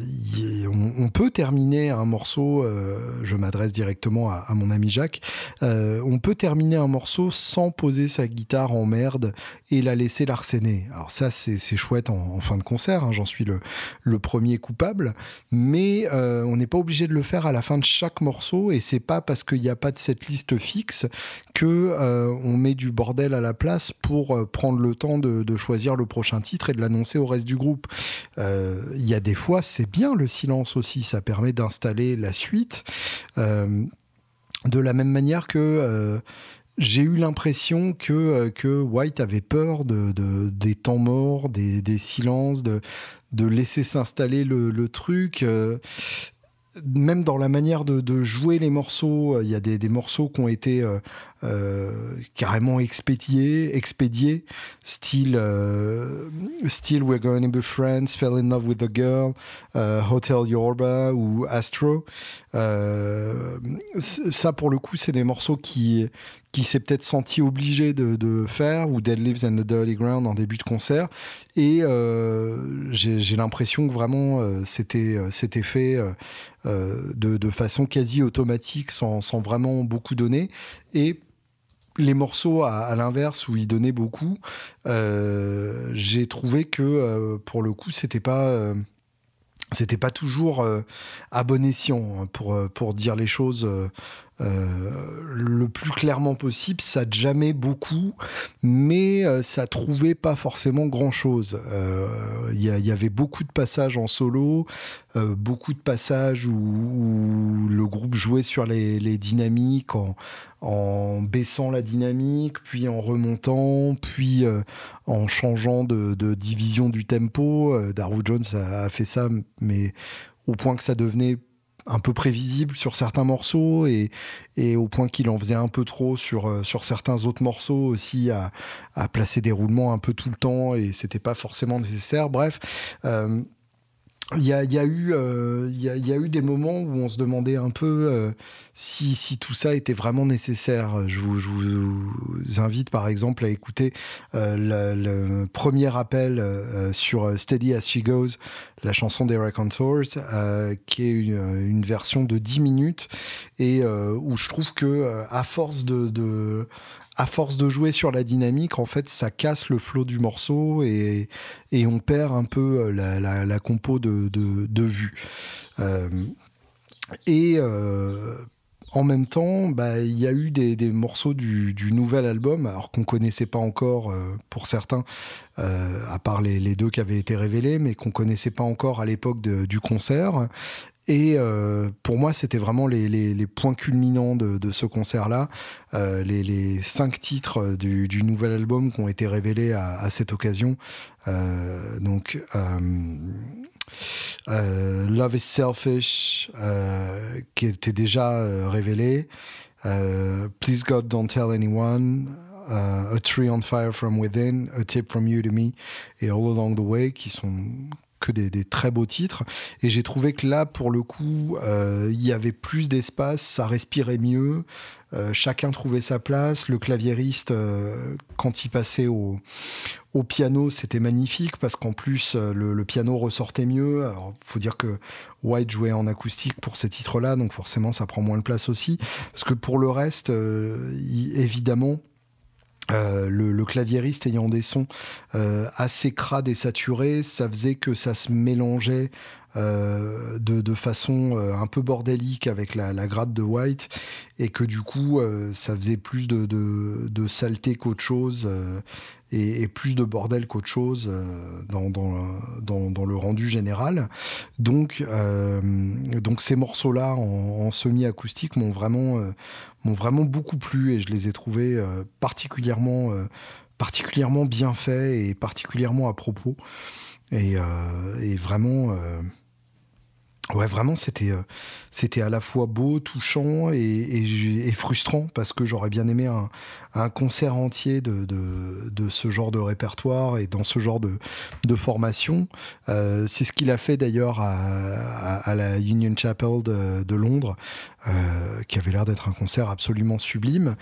on, peut terminer un morceau, euh, je m'adresse directement à, mon ami Jacques, euh, on peut terminer un morceau sans poser sa guitare en merde et la laisser larcener. Alors ça, c'est chouette en, fin de concert, hein, j'en suis le, le premier coupable, mais on n'est pas obligé de le faire à la fin de chaque morceau et c'est pas parce qu'il n'y a pas de cette liste fixe que on met du bordel à la place pour euh, prendre le temps de, choisir le prochain titre et de l'annoncer au reste du groupe. Euh, il y a des fois, c'est bien le silence aussi, ça permet d'installer la suite. Euh, de la même manière que j'ai eu l'impression que, que White avait peur de, de, des temps morts, des, silences, de, de laisser s'installer le, truc. Même dans la manière de, jouer les morceaux, il y a des, morceaux qui ont été carrément expédiés, expédiés, style, euh, style We're Going to Be Friends, Fell in Love with a Girl, euh, Hotel Yorba ou Astro. Euh, ça, pour le coup, c'est des morceaux qui, qui s'est peut-être senti obligé de, faire, ou Dead Lives and the Dirty Ground en début de concert. Et euh, j'ai l'impression que vraiment euh, c'était c'était fait euh, de, de, façon quasi automatique, sans, sans vraiment beaucoup donner. Et les morceaux à, l'inverse où il donnait beaucoup, euh, j'ai trouvé que euh, pour le coup c'était pas euh, c'était pas toujours à bon escient hein, pour, pour dire les choses le plus clairement possible. Ça jamais beaucoup, mais ça trouvait pas forcément grand chose. Il y, avait beaucoup de passages en solo, beaucoup de passages où, le groupe jouait sur les, dynamiques en, baissant la dynamique, puis en remontant, puis en changeant de, division du tempo. Daru Jones a, fait ça, mais au point que ça devenait un peu prévisible sur certains morceaux et, au point qu'il en faisait un peu trop sur, euh, sur certains autres morceaux aussi à, placer des roulements un peu tout le temps et c'était pas forcément nécessaire. Bref, euh, il y a, y, a eu, euh, y, a, y a eu des moments où on se demandait un peu euh, si, si tout ça était vraiment nécessaire. Je vous, je vous invite par exemple à écouter euh, le, premier appel sur Steady As She Goes, la chanson des Raconteurs, qui est une, une, version de 10 minutes et où je trouve que à force de, de à force de jouer sur la dynamique, en fait, ça casse le flot du morceau et, on perd un peu euh, la, compo de, vue. Euh, et euh, en même temps, bah, il y a eu des, morceaux du, du, nouvel album, alors qu'on connaissait pas encore pour certains, à part les, les, deux qui avaient été révélés, mais qu'on connaissait pas encore à l'époque du concert. Et euh, pour moi, c'était vraiment les, points culminants de, ce concert-là. Euh, les, cinq titres du, du, nouvel album qui ont été révélés à, cette occasion. Euh, donc, euh, euh, Love is Selfish, euh, qui était déjà révélé. Please God, Don't Tell Anyone. a Tree on Fire from Within, A Tip from You to Me et All Along the Way, qui sont que des, très beaux titres. Et j'ai trouvé que là, pour le coup, euh, il y avait plus d'espace, ça respirait mieux, euh, chacun trouvait sa place. Le claviériste, euh, quand il passait au, au piano, c'était magnifique parce qu'en plus, le, piano ressortait mieux. Alors, faut dire que White jouait en acoustique pour ces titres-là, donc forcément, ça prend moins de place aussi. Parce que pour le reste, évidemment, euh, le, le, claviériste ayant des sons euh, assez crades et saturés, ça faisait que ça se mélangeait euh, de, de, façon euh, un peu bordélique avec la, la grade de White et que du coup euh, ça faisait plus de, de, de saleté qu'autre chose et, plus de bordel qu'autre chose dans, dans, le rendu général. Donc, donc ces morceaux-là en, semi-acoustique m'ont vraiment m'ont vraiment beaucoup plu et je les ai trouvés euh, particulièrement, euh, particulièrement bien faits et particulièrement à propos. Euh, et vraiment, Ouais, vraiment, c'était euh, c'était à la fois beau, touchant et, et, et frustrant parce que j'aurais bien aimé un, un concert entier de, de, de, ce genre de répertoire et dans ce genre de, de formation. Euh, c'est ce qu'il a fait d'ailleurs à, à, à, la Union Chapel de, de Londres, euh, qui avait l'air d'être un concert absolument sublime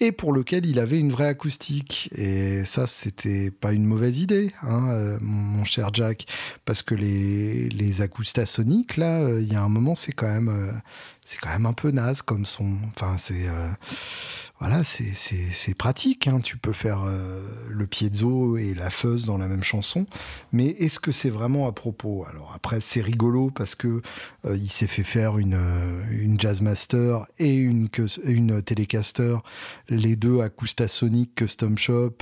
et pour lequel il avait une vraie acoustique. Et ça, c'était pas une mauvaise idée, hein, euh, mon cher Jack, parce que les, les acoustasoniques, là, euh, il y a un moment, c'est quand même, euh, c'est quand même un peu naze comme son. Enfin, c'est voilà, c'est pratique. Hein. Tu peux faire euh, le piezo et la fuzz dans la même chanson, mais est-ce que c'est vraiment à propos? Alors après, c'est rigolo parce que euh, il s'est fait faire une, euh, une Jazzmaster et une, une Telecaster, les deux Acoustasonic Custom Shop.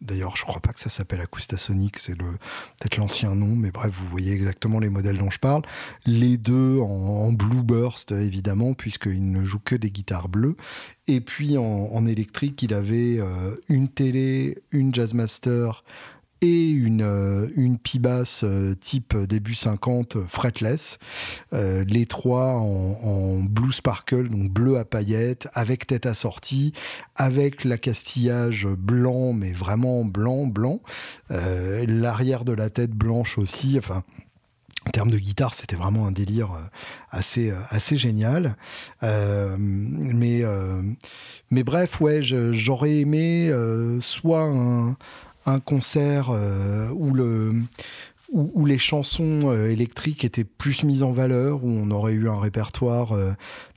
D'ailleurs, je crois pas que ça s'appelle Acoustasonic, c'est peut-être l'ancien nom, mais bref, vous voyez exactement les modèles dont je parle. Les deux en, en Blue Burst, évidemment, puisqu'ils ne jouent que des guitares bleues. Et puis en, électrique, il avait euh, une télé, une Jazzmaster et une, euh, une P-Bass euh, type début 50 fretless. Euh, les trois en, en, blue sparkle, donc bleu à paillettes, avec tête assortie, avec l'accastillage blanc, mais vraiment blanc, blanc. L'arrière de la tête blanche aussi. Enfin, en termes de guitare, c'était vraiment un délire euh, assez, euh, assez génial. Euh, mais, mais bref, ouais, j'aurais aimé soit un, concert où le où, les chansons électriques étaient plus mises en valeur, où on aurait eu un répertoire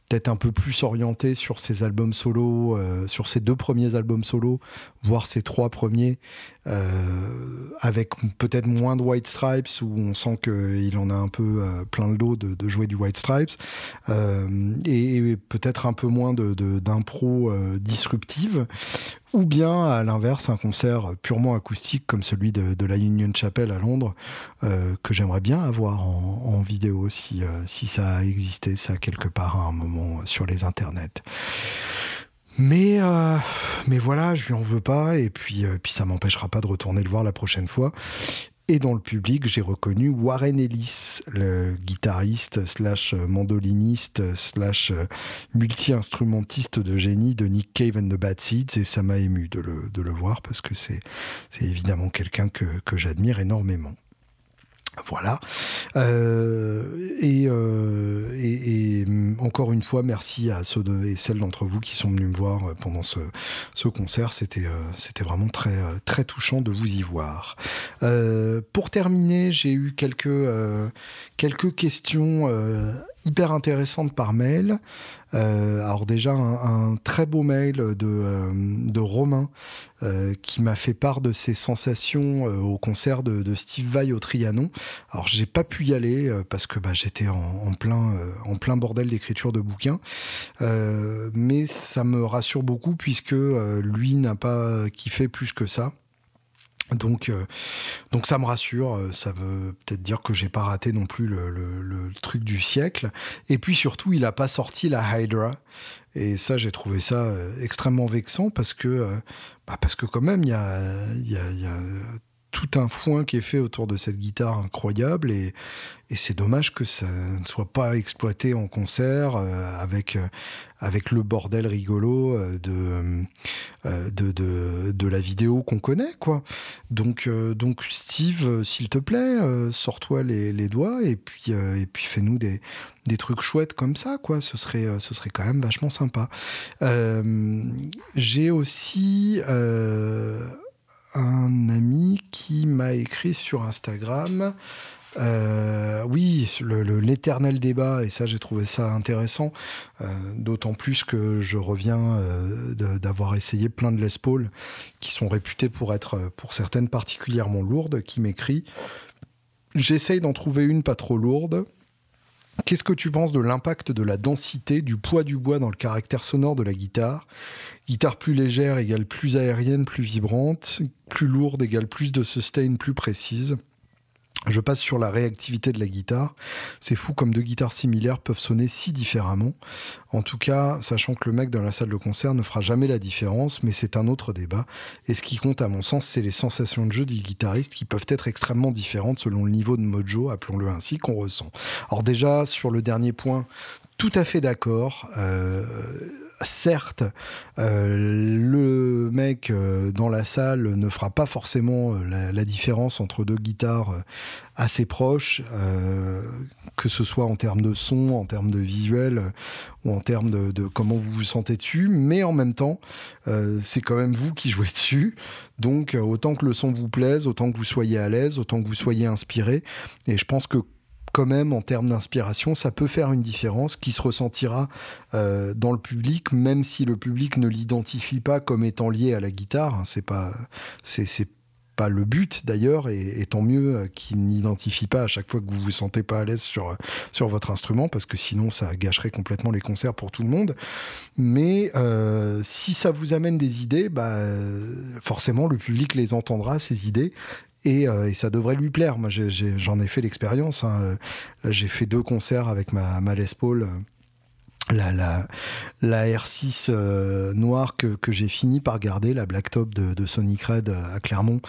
peut-être un peu plus orienté sur ses albums solo, euh, sur ses deux premiers albums solo, voire ses trois premiers, euh, avec peut-être moins de White Stripes, où on sent qu'il en a un peu euh, plein le dos de, jouer du White Stripes, et, peut-être un peu moins d'impro de, disruptive, ou bien à l'inverse un concert purement acoustique comme celui de, la Union Chapel à Londres que j'aimerais bien avoir en, vidéo si, si ça a existé ça quelque part à un moment sur les internets. Mais, euh, mais voilà, je lui en veux pas, et puis, euh, puis ça m'empêchera pas de retourner le voir la prochaine fois. Et dans le public, j'ai reconnu Warren Ellis, le guitariste slash mandoliniste slash multi-instrumentiste de génie de Nick Cave and the Bad Seeds, et ça m'a ému de le, de le voir parce que c'est évidemment quelqu'un que, que j'admire énormément. Voilà. Euh, euh, et, et, encore une fois, merci à ceux et celles d'entre vous qui sont venus me voir euh, pendant ce, ce concert. C'était vraiment très touchant de vous y voir. pour terminer, j'ai eu quelques questions hyper intéressante par mail. Euh, alors déjà un, très beau mail de, euh, Romain euh, qui m'a fait part de ses sensations au concert de, Steve Vai au Trianon. Alors j'ai pas pu y aller parce que bah, j'étais en, plein en plein bordel d'écriture de bouquins, mais ça me rassure beaucoup puisque lui n'a pas kiffé plus que ça. Donc, euh, donc ça me rassure, euh, ça veut peut-être dire que j'ai pas raté non plus le, truc du siècle. Et puis surtout, il a pas sorti la Hydra. Et ça, j'ai trouvé ça euh, extrêmement vexant parce que, bah parce que quand même, il y a, y a tout un foin qui est fait autour de cette guitare incroyable et, c'est dommage que ça ne soit pas exploité en concert euh, avec, euh, avec le bordel rigolo euh, de, de, de, la vidéo qu'on connaît. quoi. Donc, donc Steve, s'il te plaît, sors-toi les, les, doigts et puis, et puis fais-nous des, des trucs chouettes comme ça. quoi. Ce serait, ce serait quand même vachement sympa. J'ai aussi un ami qui m'a écrit sur Instagram. Euh, oui, l'éternel débat, et ça j'ai trouvé ça intéressant, euh, d'autant plus que je reviens euh, d'avoir essayé plein de Les qui sont réputés pour être, pour certaines particulièrement lourdes, qui m'écrit J'essaye d'en trouver une pas trop lourde. Qu'est-ce que tu penses de l'impact de la densité, du poids du bois dans le caractère sonore de la guitare? Guitare plus légère égale plus aérienne, plus vibrante. Plus lourde égale plus de sustain, plus précise. Je passe sur la réactivité de la guitare. C'est fou comme deux guitares similaires peuvent sonner si différemment. En tout cas, sachant que le mec dans la salle de concert ne fera jamais la différence, mais c'est un autre débat. Et ce qui compte à mon sens, c'est les sensations de jeu du guitariste qui peuvent être extrêmement différentes selon le niveau de mojo, appelons-le ainsi, qu'on ressent. Alors déjà, sur le dernier point, tout à fait d'accord. Euh, certes, euh, le mec euh, dans la salle ne fera pas forcément euh, la, différence entre deux guitares assez proches, que ce soit en termes de son, en termes de visuel ou en termes de, comment vous vous sentez dessus, mais en même temps, c'est quand même vous qui jouez dessus. Donc, autant que le son vous plaise, autant que vous soyez à l'aise, autant que vous soyez inspiré. Et je pense que quand même en termes d'inspiration, ça peut faire une différence qui se ressentira euh, dans le public, même si le public ne l'identifie pas comme étant lié à la guitare. Hein. c'est pas, c'est, pas le but d'ailleurs, et, tant mieux euh, qu'il n'identifie pas à chaque fois que vous vous sentez pas à l'aise sur, sur votre instrument, parce que sinon ça gâcherait complètement les concerts pour tout le monde. Mais euh, si ça vous amène des idées, bah, forcément le public les entendra, ces idées, euh, et, ça devrait lui plaire. Moi, j'en ai, fait l'expérience. Hein. j'ai fait deux concerts avec ma, ma Les Paul euh, la, la, la R6 euh, noire que, que j'ai fini par garder, la Blacktop de, de Sonic Red à Clermont,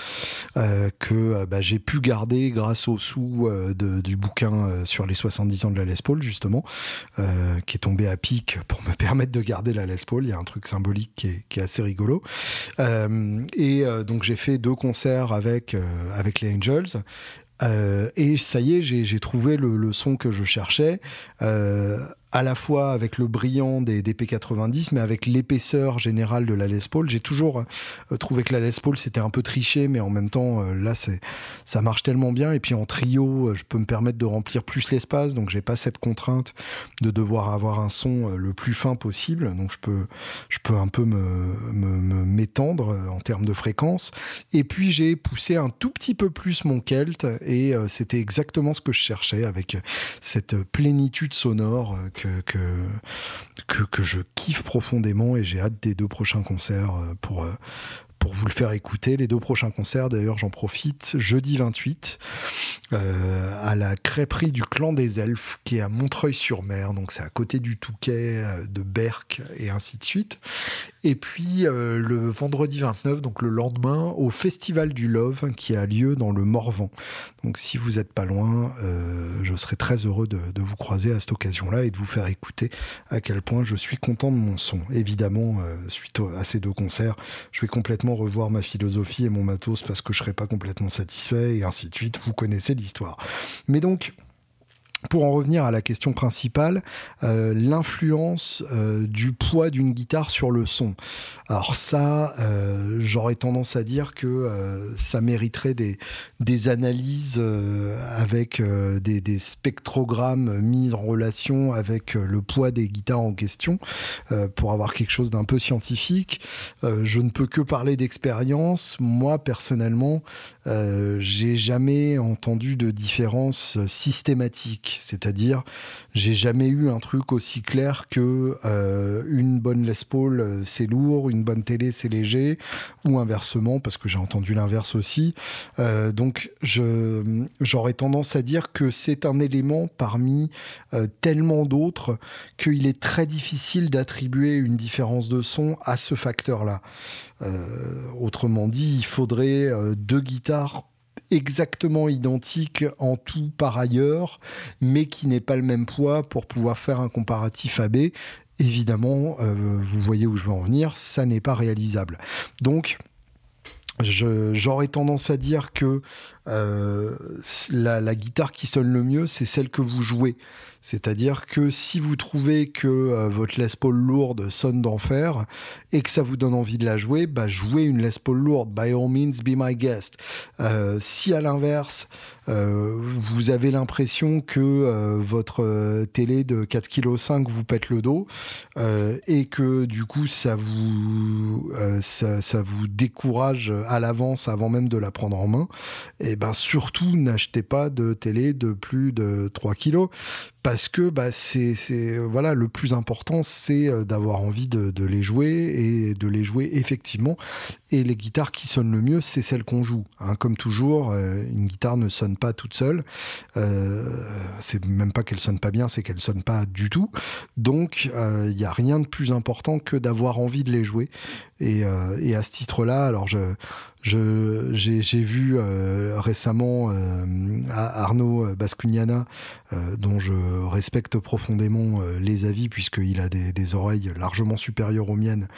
euh, que euh, bah, j'ai pu garder grâce au sous de, du bouquin sur les 70 ans de la Les Paul, justement, qui est tombé à pic pour me permettre de garder la Les Paul. Il y a un truc symbolique qui est, qui est assez rigolo. et donc j'ai fait deux concerts avec, avec les Angels. et ça y est, j'ai trouvé le, le, son que je cherchais. Euh, à la fois avec le brillant des, P90, mais avec l'épaisseur générale de la Les Paul. J'ai toujours euh, trouvé que la Les Paul c'était un peu triché, mais en même temps, euh, là, ça marche tellement bien. Et puis en trio, euh, je peux me permettre de remplir plus l'espace, donc j'ai pas cette contrainte de devoir avoir un son le plus fin possible. Donc je peux, je peux un peu me, m'étendre en termes de fréquence. Et puis j'ai poussé un tout petit peu plus mon Kelt, et c'était exactement ce que je cherchais avec cette plénitude sonore que, je kiffe profondément et j'ai hâte des deux prochains concerts euh, pour, euh, pour vous le faire écouter. Les deux prochains concerts, d'ailleurs, j'en profite. Jeudi 28, euh, à la crêperie du Clan des Elfes, qui est à Montreuil-sur-Mer. Donc, c'est à côté du Touquet, de Berck et ainsi de suite. Et puis euh, le vendredi 29, donc le lendemain, au Festival du Love qui a lieu dans le Morvan. Donc si vous n'êtes pas loin, euh, je serai très heureux de, vous croiser à cette occasion-là et de vous faire écouter à quel point je suis content de mon son. Évidemment, euh, suite à ces deux concerts, je vais complètement revoir ma philosophie et mon matos parce que je serai pas complètement satisfait et ainsi de suite. Vous connaissez l'histoire. Mais donc, pour en revenir à la question principale, euh, l'influence euh, du poids d'une guitare sur le son. Alors ça, euh, j'aurais tendance à dire que ça mériterait des, analyses avec des, des, spectrogrammes mis en relation avec le poids des guitares en question pour avoir quelque chose d'un peu scientifique. je ne peux que parler d'expérience. Moi, personnellement, j'ai jamais entendu de différence systématique c'est-à-dire j'ai jamais eu un truc aussi clair que euh, une bonne Les Paul euh, c'est lourd, une bonne télé c'est léger, ou inversement parce que j'ai entendu l'inverse aussi. Euh, donc je j'aurais tendance à dire que c'est un élément parmi tellement d'autres qu'il est très difficile d'attribuer une différence de son à ce facteur-là. Autrement dit, il faudrait deux guitares exactement identique en tout par ailleurs, mais qui n'est pas le même poids pour pouvoir faire un comparatif AB. Évidemment, euh, vous voyez où je veux en venir, ça n'est pas réalisable. Donc, j'aurais tendance à dire que euh, la, guitare qui sonne le mieux, c'est celle que vous jouez. C'est-à-dire que si vous trouvez que euh, votre Les Paul lourde sonne d'enfer et que ça vous donne envie de la jouer, bah jouez une Les Paul lourde. By all means, be my guest. Euh, si à l'inverse, vous avez l'impression que votre télé de 4,5 kg vous pète le dos et que du coup ça vous ça, vous décourage à l'avance avant même de la prendre en main, eh ben surtout n'achetez pas de télé de plus de 3 kg parce que bah, c'est voilà le plus important c'est euh, d'avoir envie de, les jouer et de les jouer effectivement. Et les guitares qui sonnent le mieux c'est celles qu'on joue hein. comme toujours euh, une guitare ne sonne pas toute seule. Euh, c'est même pas qu'elle sonne pas bien c'est qu'elle sonne pas du tout. Donc il n'y a rien de plus important que d'avoir envie de les jouer. Et, à ce titre là alors j'ai vu récemment Arnaud Bascugnana, dont je respecte profondément euh, les avis puisqu'il a des, oreilles largement supérieures aux miennes,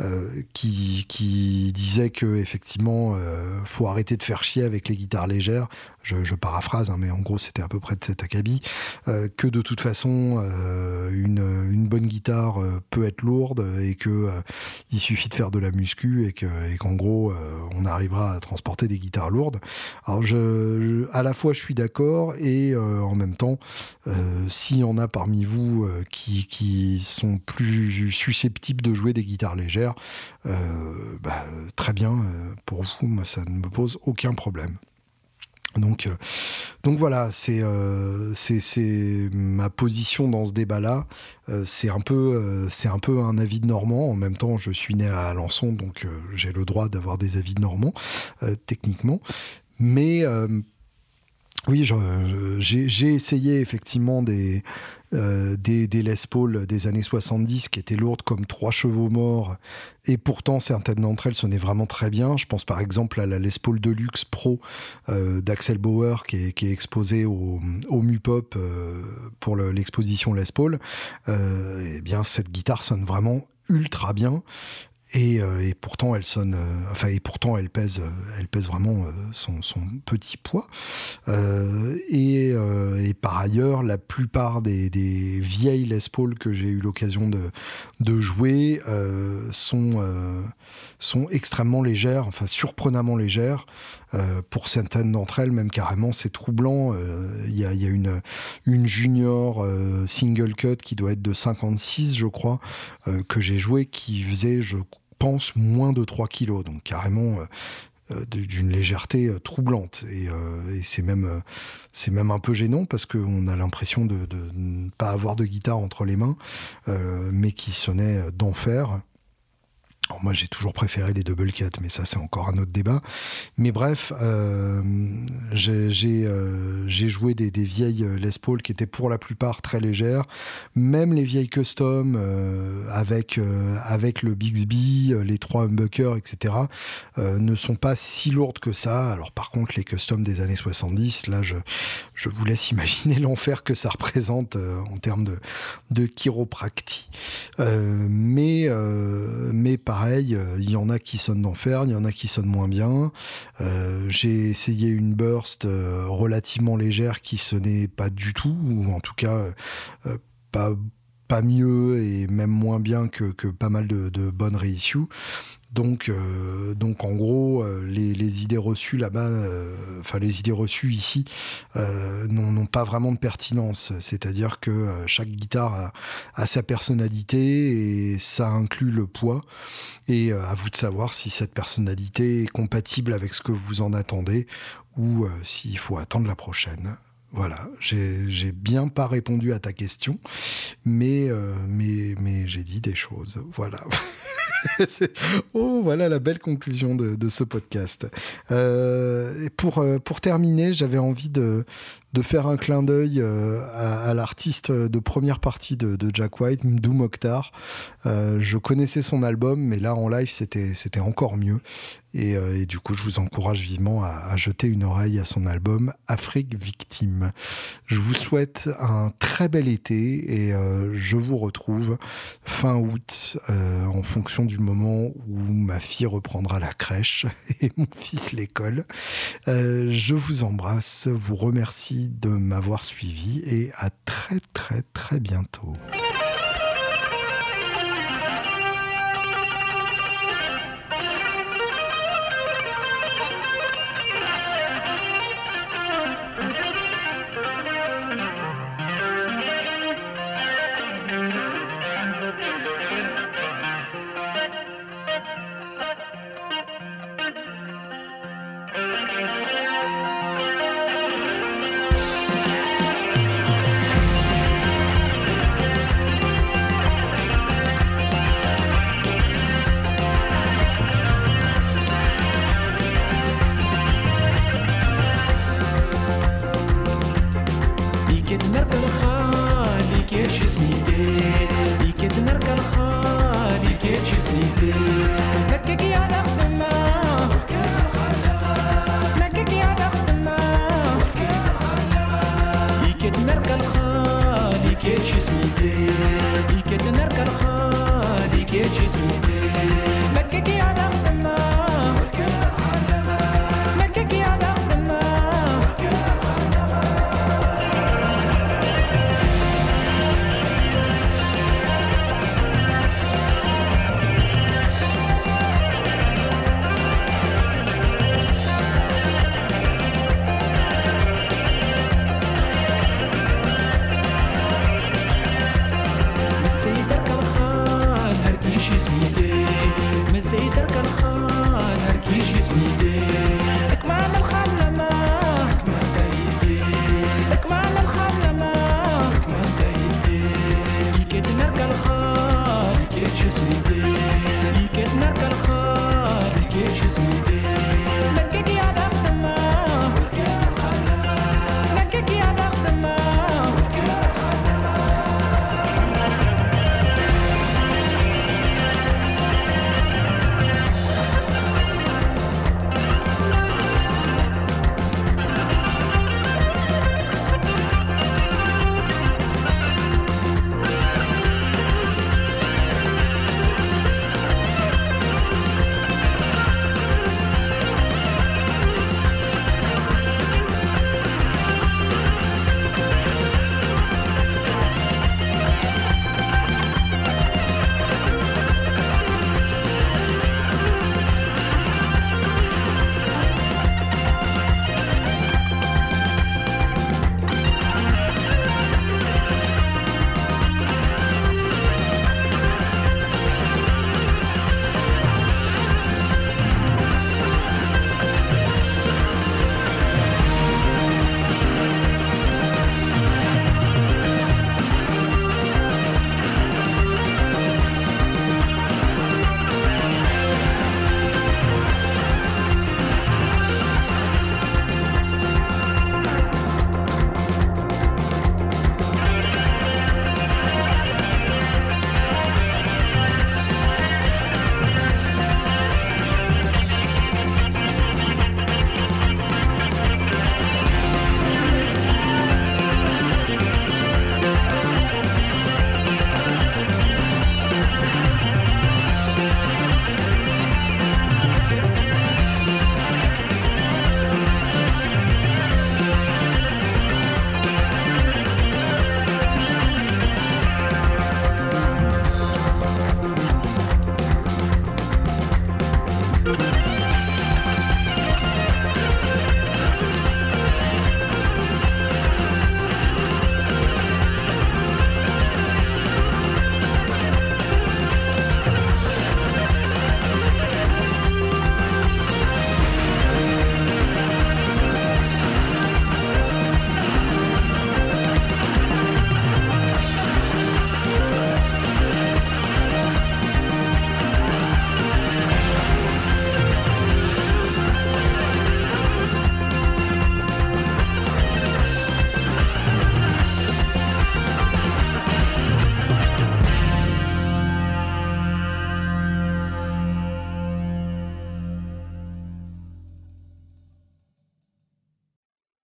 euh, qui, qui disait que effectivement euh, faut arrêter de faire chier avec les guitares légères je, paraphrase, hein, mais en gros c'était à peu près de cet acabit, euh, que de toute façon euh, une, bonne guitare euh, peut être lourde et que il suffit de faire de la muscu et que et qu'en gros on arrivera à transporter des guitares lourdes. Alors à la fois je suis d'accord et en même temps s'il y en a parmi vous qui, qui sont plus susceptibles de jouer des guitares légères, bah, très bien pour vous, moi ça ne me pose aucun problème. Donc, euh, donc voilà, euh, c'est c'est ma position dans ce débat-là. Euh, c'est un peu c'est un peu un avis de Normand. En même temps, je suis né à Alençon, donc j'ai le droit d'avoir des avis de Normand techniquement. Mais oui, j'ai essayé effectivement des, euh, des, Les Paul des années 70 qui étaient lourdes comme trois chevaux morts. Et pourtant, certaines d'entre elles sonnaient vraiment très bien. Je pense par exemple à la Les Paul Deluxe Pro euh, d'Axel Bauer qui est, qui est exposée au, au MUPOP euh, pour l'exposition Les Paul. eh bien, cette guitare sonne vraiment ultra bien Et, et, pourtant elle sonne, enfin et pourtant elle pèse, elle pèse vraiment son, petit poids. Et, par ailleurs, la plupart des, vieilles Les Paul que j'ai eu l'occasion de, jouer sont sont extrêmement légères, enfin surprenamment légères. Euh, pour certaines d'entre elles, même carrément, c'est troublant. Euh, il y, a, une, une junior euh, single cut qui doit être de 56, je crois, que j'ai joué, qui faisait, je pense, moins de 3 kilos. Donc carrément d'une légèreté troublante. Et, c'est même, c'est même un peu gênant parce qu'on a l'impression de, de, ne pas avoir de guitare entre les mains, mais qui sonnait d'enfer moi, j'ai toujours préféré les double cut, mais ça, c'est encore un autre débat. Mais bref, euh, euh, j'ai joué des, vieilles Les Paul qui étaient pour la plupart très légères. Même les vieilles custom euh, avec, avec le Bixby, les trois humbuckers, etc., ne sont pas si lourdes que ça. Alors, par contre, les custom des années 70, là, je, je vous laisse imaginer l'enfer que ça représente en termes de, de chiropractie. mais, mais pareil, euh, il y en a qui sonnent d'enfer, il y en a qui sonnent moins bien. Euh, j'ai essayé une burst euh, relativement légère qui sonnait pas du tout, ou en tout cas pas pas mieux et même moins bien que, pas mal de, de bonnes reissues. Donc, euh, donc en gros, euh, les, idées reçues là-bas, euh, enfin les idées reçues ici, n'ont pas vraiment de pertinence. C'est-à-dire que chaque guitare a, sa personnalité et ça inclut le poids. Et à vous de savoir si cette personnalité est compatible avec ce que vous en attendez ou s'il faut attendre la prochaine. Voilà, j'ai bien pas répondu à ta question, mais, mais, mais j'ai dit des choses. Voilà. oh, voilà la belle conclusion de, ce podcast. Euh, euh, pour terminer, j'avais envie de, de faire un clin d'œil euh, à, l'artiste de première partie de, Jack White, Mdou Mokhtar. Euh, je connaissais son album, mais là en live c'était c'était encore mieux. Et, euh, du coup, je vous encourage vivement à, jeter une oreille à son album Afrique Victime. Je vous souhaite un très bel été et je vous retrouve fin août en fonction du moment où ma fille reprendra la crèche et mon fils l'école. je vous embrasse, vous remercie de m'avoir suivi et à très très très bientôt.